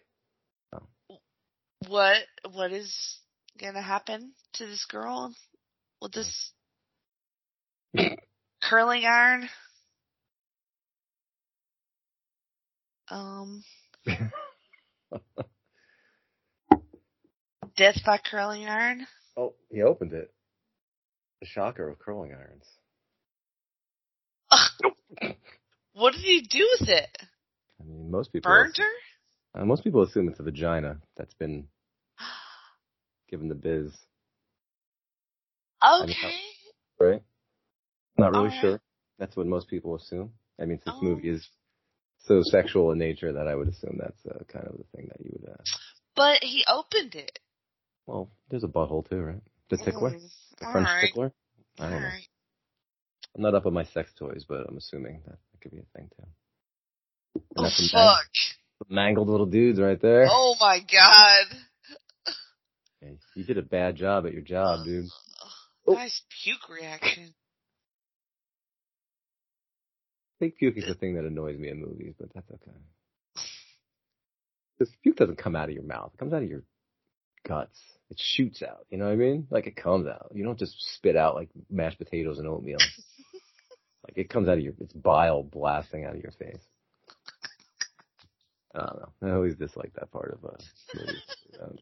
What what is gonna happen to this girl with this curling iron? Um, death by curling iron. Oh, he opened it. The shocker of curling irons. What did he do with it? I mean, most people Burned her? Uh, most people assume it's a vagina that's been given the biz, Okay. right? Not really Alright. sure. That's what most people assume. I mean, this Oh. movie is so sexual in nature that I would assume that's uh, kind of the thing that you would. ask. But he opened it. well, there's a butthole too, right? The tickler, Mm, the French alright, tickler. I don't know. alright. I'm not up on my sex toys, but I'm assuming that, that could be a thing too. And Oh that's some mang- fuck. some mangled little dudes right there. Oh my god. You did a bad job at your job, dude. Oh. Nice puke reaction. Fake puke is the thing that annoys me in movies, but that's okay. This puke doesn't come out of your mouth. It comes out of your guts. It shoots out. You know what I mean? Like it comes out. You don't just spit out like mashed potatoes and oatmeal. like it comes out of your, it's bile blasting out of your face. I don't know. I always dislike that part of uh, movies. Um,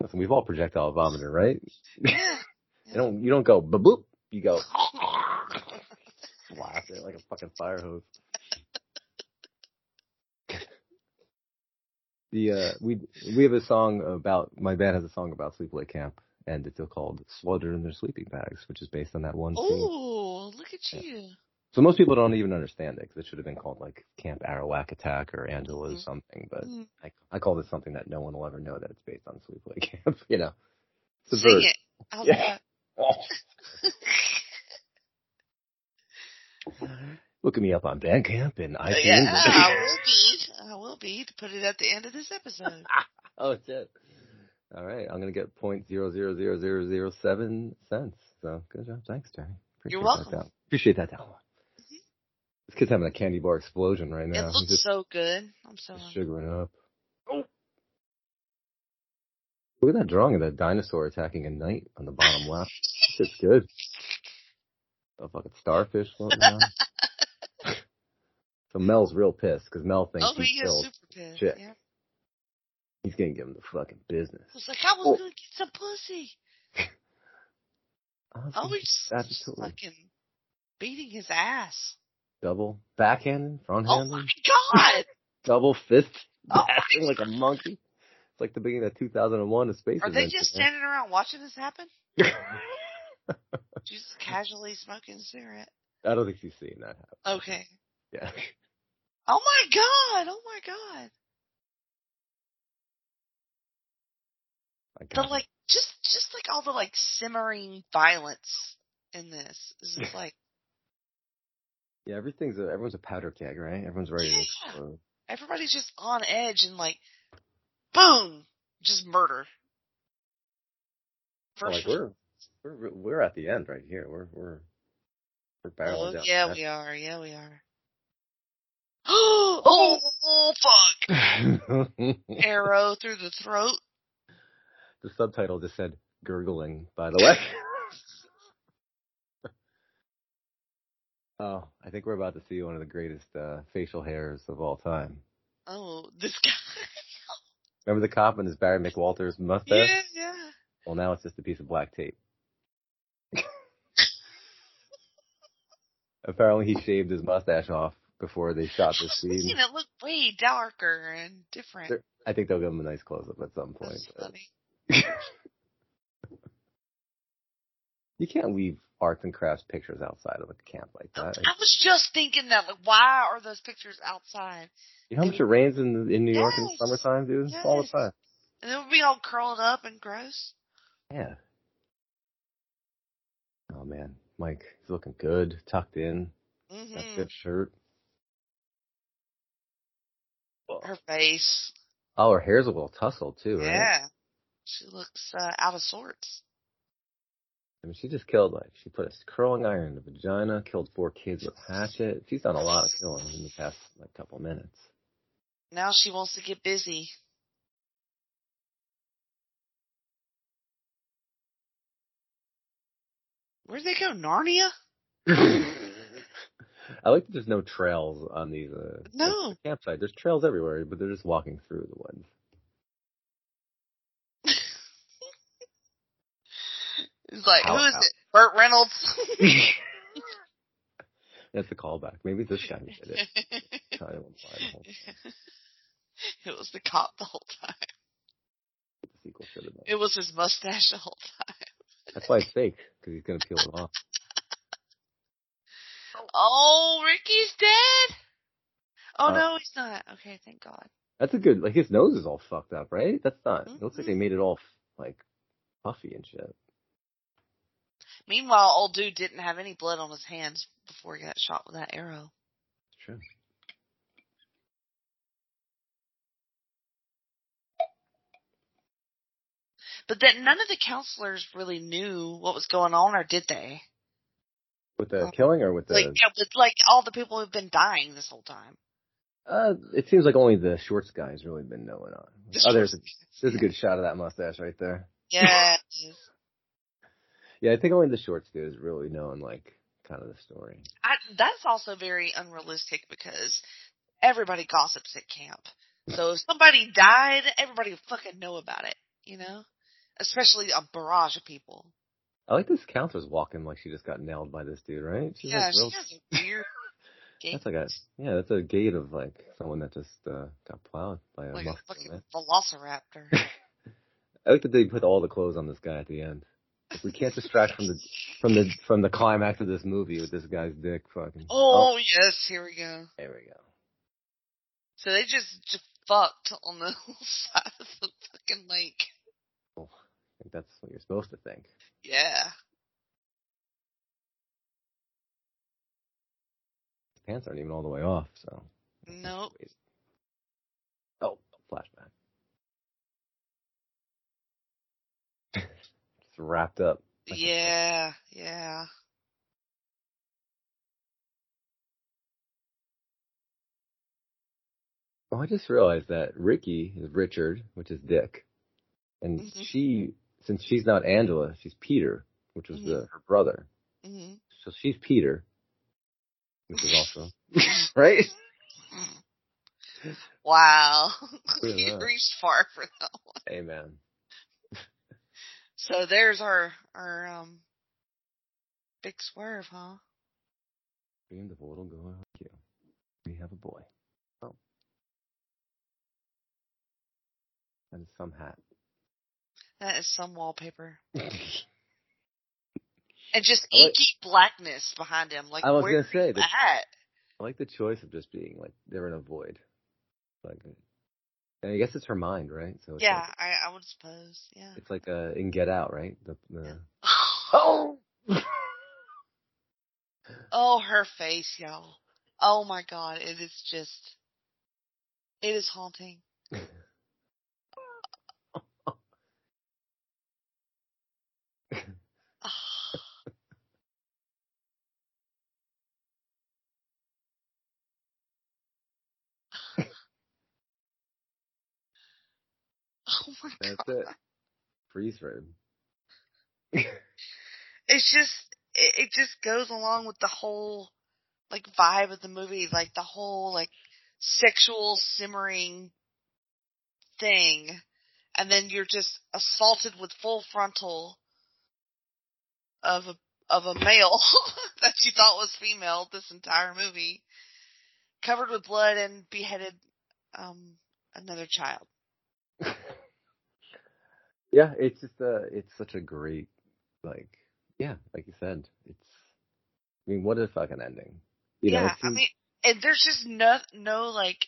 Listen, we've all projectile vomited, right? You don't, you don't go boop. You go blast it like a fucking fire hose. the uh, we we have a song about my band has a song about sleepaway camp, and it's called "Slaughtered in Their Sleeping Bags," which is based on that one scene. Ooh, look at you. So most people don't even understand it because it should have been called like Camp Arawak Attack or Angela's Mhm. something. But Mm. I I call this something that no one will ever know that it's based on sleepaway camp. You know, Sing Subvert. it. How's Yeah. Look at me up on Bandcamp and uh, iTunes. yeah, I will be. I will be to put it at the end of this episode. oh shit. All right, I'm gonna get point zero zero zero zero zero seven cents. So good job, thanks, Terry. Appreciate You're That welcome. down. Appreciate that download. Mm-hmm. This kid's having a candy bar explosion right now. He's looks just, so good. I'm so sugaring up. Oh. Look at that drawing of that dinosaur attacking a knight on the bottom left. It's good. A fucking starfish floating around. So Mel's real pissed because Mel thinks Oh, he is killed. super pissed. chick. Yeah. He's gonna give him the fucking business. I was like, I was Oh. gonna get some pussy. Honestly, Oh, he's just fucking beating his ass. double backhanding, front Oh my god! double fist Oh like a monkey. It's like the beginning of 2001: A Space Are they just standing around watching this happen? Just casually smoking a cigarette. I don't think she's seen that happen. Okay. Yeah. Oh my god! Oh my god! I The it. like, just just like all the like simmering violence in this is just like yeah, everything's a, everyone's a powder keg, right? Everyone's ready Yeah. explode. everybody's just on edge and like, boom, just murder. First, like we're we're we're at the end right here. We're we're we're barreling oh, down. yeah, we are. Yeah, we are. Oh, oh, fuck! Arrow through the throat. the subtitle just said gurgling. By the way. oh, I think we're about to see one of the greatest uh, facial hairs of all time. Oh, this guy. Remember the cop and his Barry McWalters mustache? yeah, yeah. Well, now it's just a piece of black tape. Apparently, he shaved his mustache off before they shot the this was making scene. it look way darker and different. They're- I think they'll give him a nice close up at some point. You can't leave arts and crafts pictures outside of a camp like that. I was just thinking that, like, why are those pictures outside? You know how much it rains in in New York in the summertime, dude? All the time. And it would be all curled up and gross. Yeah. Oh man, Mike, he's looking good, tucked in, that hmm fit shirt. Her face. Oh, her hair's a little tousled too, right? Yeah. She looks uh, out of sorts. I mean, she just killed like she put a curling iron in the vagina, killed four kids with a hatchet. She's done a lot of killing in the past like couple minutes. Now she wants to get busy. Where'd they go? Narnia? I like that there's no trails on these uh No. campsite. There's trails everywhere, but they're just walking through the woods. It's like, Ow, who is ow. it? Burt Reynolds. That's a callback. Maybe this guy did it. Try to imply the whole it was the cop the whole time. the sequel should have been. It was his mustache the whole time. That's why it's fake, because he's gonna peel it off. Oh, Ricky's dead? Oh Uh, no, he's not. Okay, thank God. That's a good. Like his nose is all fucked up, right? That's not. It looks like they made it all like puffy and shit. Meanwhile, old dude didn't have any blood on his hands before he got shot with that arrow. True. But then none of the counselors really knew what was going on, or did they? With the Oh. killing or with the Like, yeah, with like all the people who've been dying this whole time. Uh, it seems like only the shorts guy's really been knowing on. The Oh, there's a, there's a good shot of that mustache right there. Yeah. Yeah, I think only the shorts dude is really knowing like kind of the story. I, that's also very unrealistic because everybody gossips at camp. So if somebody died, everybody would fucking know about it, you know? Especially a barrage of people. I like this counselor's walking like she just got nailed by this dude, right? She's yeah, like real, she has a weird that's like a yeah, that's a gait of like someone that just uh, got plowed by a like a muscle fucking man. velociraptor. I like that they put all the clothes on this guy at the end. Like, we can't distract from the from the from the climax of this movie with this guy's dick fucking. oh, yes, here we go. there we go. So they just, just fucked on the side of the fucking lake. Oh, I think that's what you're supposed to think. Yeah. His pants aren't even all the way off, so. Nope. Oh, flashback. It's wrapped up. Yeah, yeah. Oh, I just realized that Ricky is Richard, which is Dick, and Mhm. she, since she's not Angela, she's Peter, which was the, her brother. hmm So she's Peter, which is also right. Wow. You reached far for that one. Amen. So there's our, our, um, big swerve, huh? Dreamed of a little girl like you. We have a boy. Oh. And some hat. That is some wallpaper. And just I like- inky blackness behind him. Like, I was gonna say, the- at? I like the choice of just being like they're in a void. Like, and I guess it's her mind, right? So Yeah, like, I, I would suppose. Yeah. it's like uh, in Get Out, right? The, the Oh. oh, her face, y'all. Oh my god, it is just, it is haunting. Oh my That's god. it. Freeze frame. It's just, it, it just goes along with the whole, like, vibe of the movie, like the whole, like, sexual simmering thing. And then you're just assaulted with full frontal of a, of a male that you thought was female this entire movie. Covered with blood and beheaded, um, another child. Yeah, it's just uh it's such a great like yeah, like you said, it's I mean, what a fucking ending. You know, yeah, I mean, and there's just no, no like,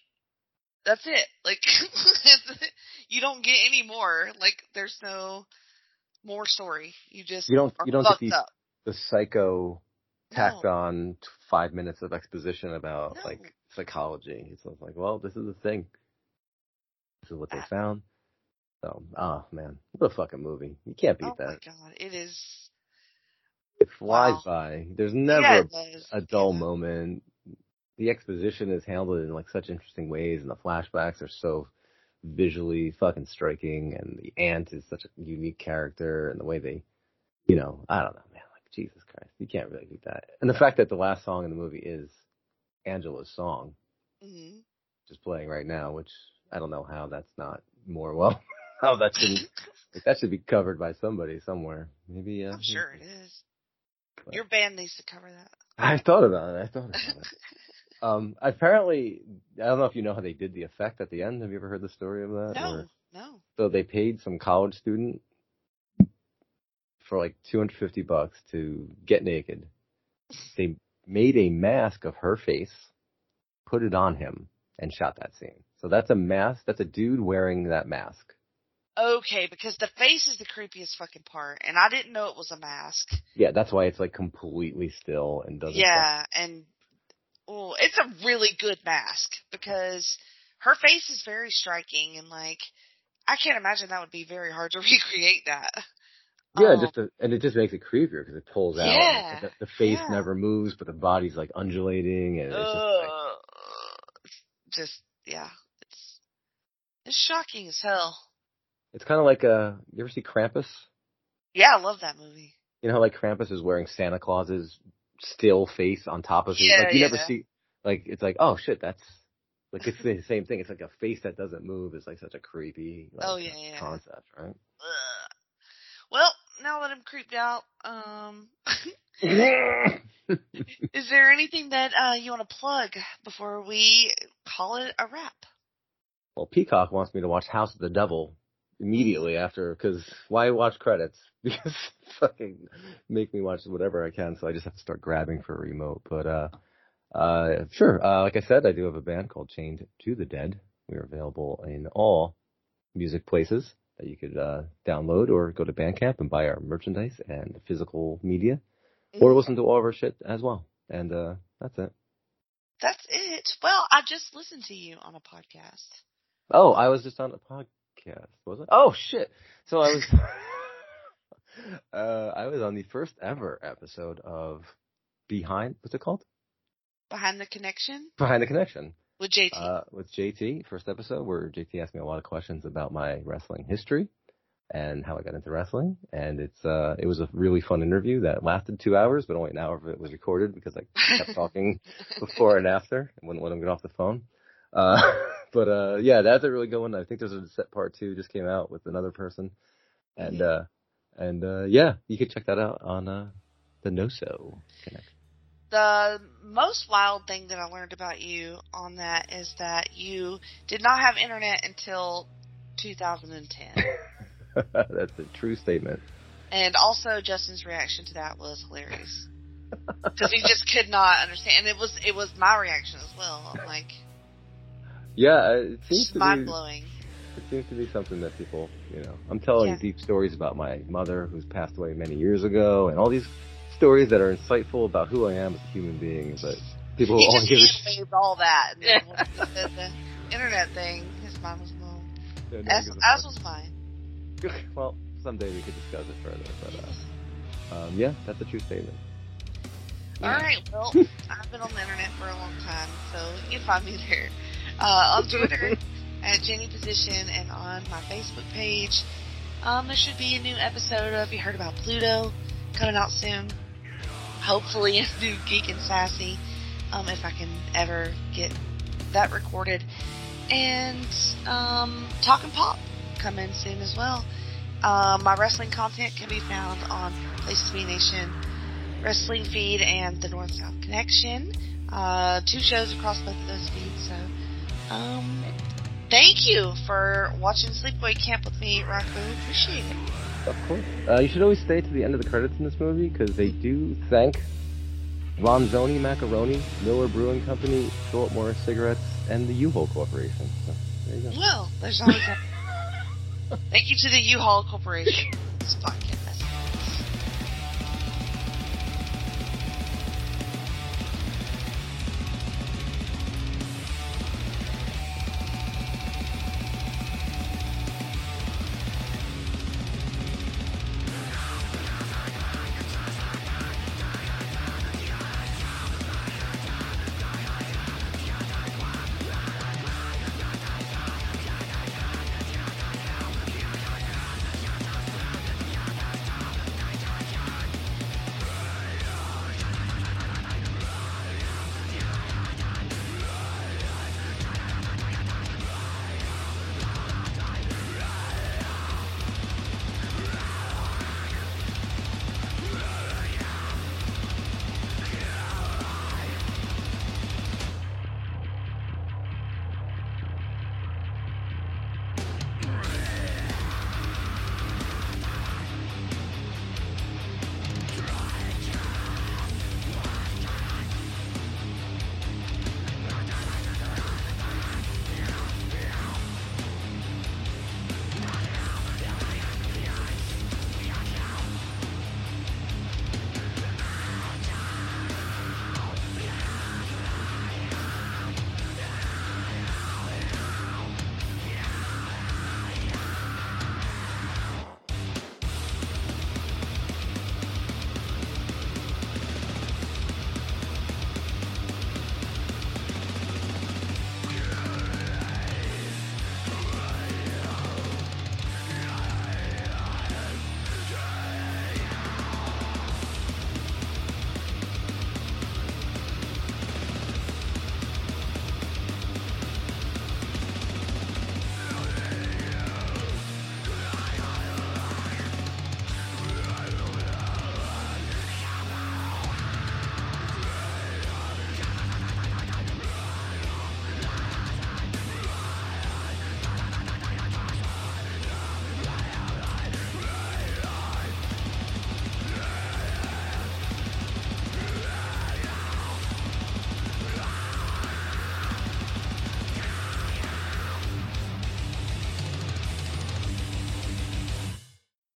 that's it. Like, you don't get any more. Like, there's no more story. You just you don't you don't get the up. the psycho tacked No. on five minutes of exposition about No. like psychology. It's like, well, this is the thing. This is what they found. So, oh man, what a fucking movie! You can't beat that. Oh my god, it is. It flies Wow. by. There's never yeah, a it does. a dull Yeah. moment. The exposition is handled in like such interesting ways, and the flashbacks are so visually fucking striking. And the aunt is such a unique character, and the way they, you know, I don't know, man. Like Jesus Christ, you can't really beat that. And the fact that the last song in the movie is Angela's song, Mhm. just playing right now, which I don't know how that's not more well. How that should like, that should be covered by somebody somewhere. Maybe. Uh, I'm sure it is. But- Your band needs to cover that. I thought about it. I thought about it. Um, apparently, I don't know if you know how they did the effect at the end. Have you ever heard the story of that? no, Or- no. so they paid some college student for like 250 bucks to get naked. They made a mask of her face, put it on him, and shot that scene. So that's a mask. That's a dude wearing that mask. Okay, because the face is the creepiest fucking part, and I didn't know it was a mask. Yeah, that's why it's like completely still and doesn't. Yeah, and oh, it's a really good mask because her face is very striking, and like I can't imagine that would be very hard to recreate that. Yeah, Um, just to, and it just makes it creepier because it pulls out. Yeah, The, the face yeah. never moves, but the body's like undulating, and it's just like, just yeah, it's it's shocking as hell. It's kind of like uh, you ever see Krampus? Yeah, I love that movie. You know how like Krampus is wearing Santa Claus's still face on top of his Yeah, like you never see like it's like oh shit that's like it's the same thing. It's like a face that doesn't move. is like such a creepy like, Oh, yeah, yeah. concept, right? Ugh. Well, now that I'm creeped out, um, is there anything that uh, you want to plug before we call it a wrap? well, Peacock wants me to watch House of the Devil immediately after because why watch credits? Because fucking make me watch whatever I can. So I just have to start grabbing for a remote. But uh, uh, sure. Uh, like I said, I do have a band called Chained to the Dead. We are available in all music places that you could uh, download or go to Bandcamp and buy our merchandise and physical media, or listen to all of our shit as well. And uh, that's it. That's it. Well, I just listened to you on a podcast. Oh, I was just on a podcast, was it? Oh shit! So I was, uh, I was on the first ever episode of Behind. What's it called? Behind the Connection Behind the Connection. with JT. Uh, with JT, first episode where JT asked me a lot of questions about my wrestling history and how I got into wrestling. And it's, uh, it was a really fun interview that lasted two hours, but only an hour of it was recorded because I kept talking before and after and wouldn't let him get off the phone. Uh, but, uh, yeah, that's a really good one. I think there's a set part two just came out with another person. And, uh, and, uh, yeah, you can check that out on, uh, the No-So Connect. the most wild thing that I learned about you on that is that you did not have internet until 2010. that's a true statement. and also Justin's reaction to that was hilarious. Because he just could not understand. And it was it was my reaction as well. I'm like, Yeah, uh, it seems just to mind be, blowing. It seems to be something that people, you know, I'm telling Yeah. deep stories about my mother who's passed away many years ago and all these stories that are insightful about who I am as a human being, but people He only just give a all that. And then when the internet thing, his mind was blown. no As, gives as was mine. well, someday we could discuss it further, but uh, um, yeah, that's a true statement. All right. Well, I've been on the internet for a long time, so you can find me there. Uh, on Twitter at Jenny Position and on my Facebook page. Um, there should be a new episode of You Heard About Pluto coming out soon. Hopefully, a new Geek and Sassy, um, if I can ever get that recorded. And um, and Pop coming soon as well. Um, my wrestling content can be found on Places to Be Nation Wrestling Feed and the North South Connection. Uh, two shows across both of those feeds. So, um, thank you for watching Sleepaway Camp with me, Rocco. Appreciate it. Of course. Uh, you should always stay to the end of the credits in this movie because they do thank Ronzoni Macaroni, Miller Brewing Company, Philip Morris Cigarettes, and the U-Haul Corporation. So, there you go. Well, there's always that. thank you to the U-Haul Corporation. It's fine.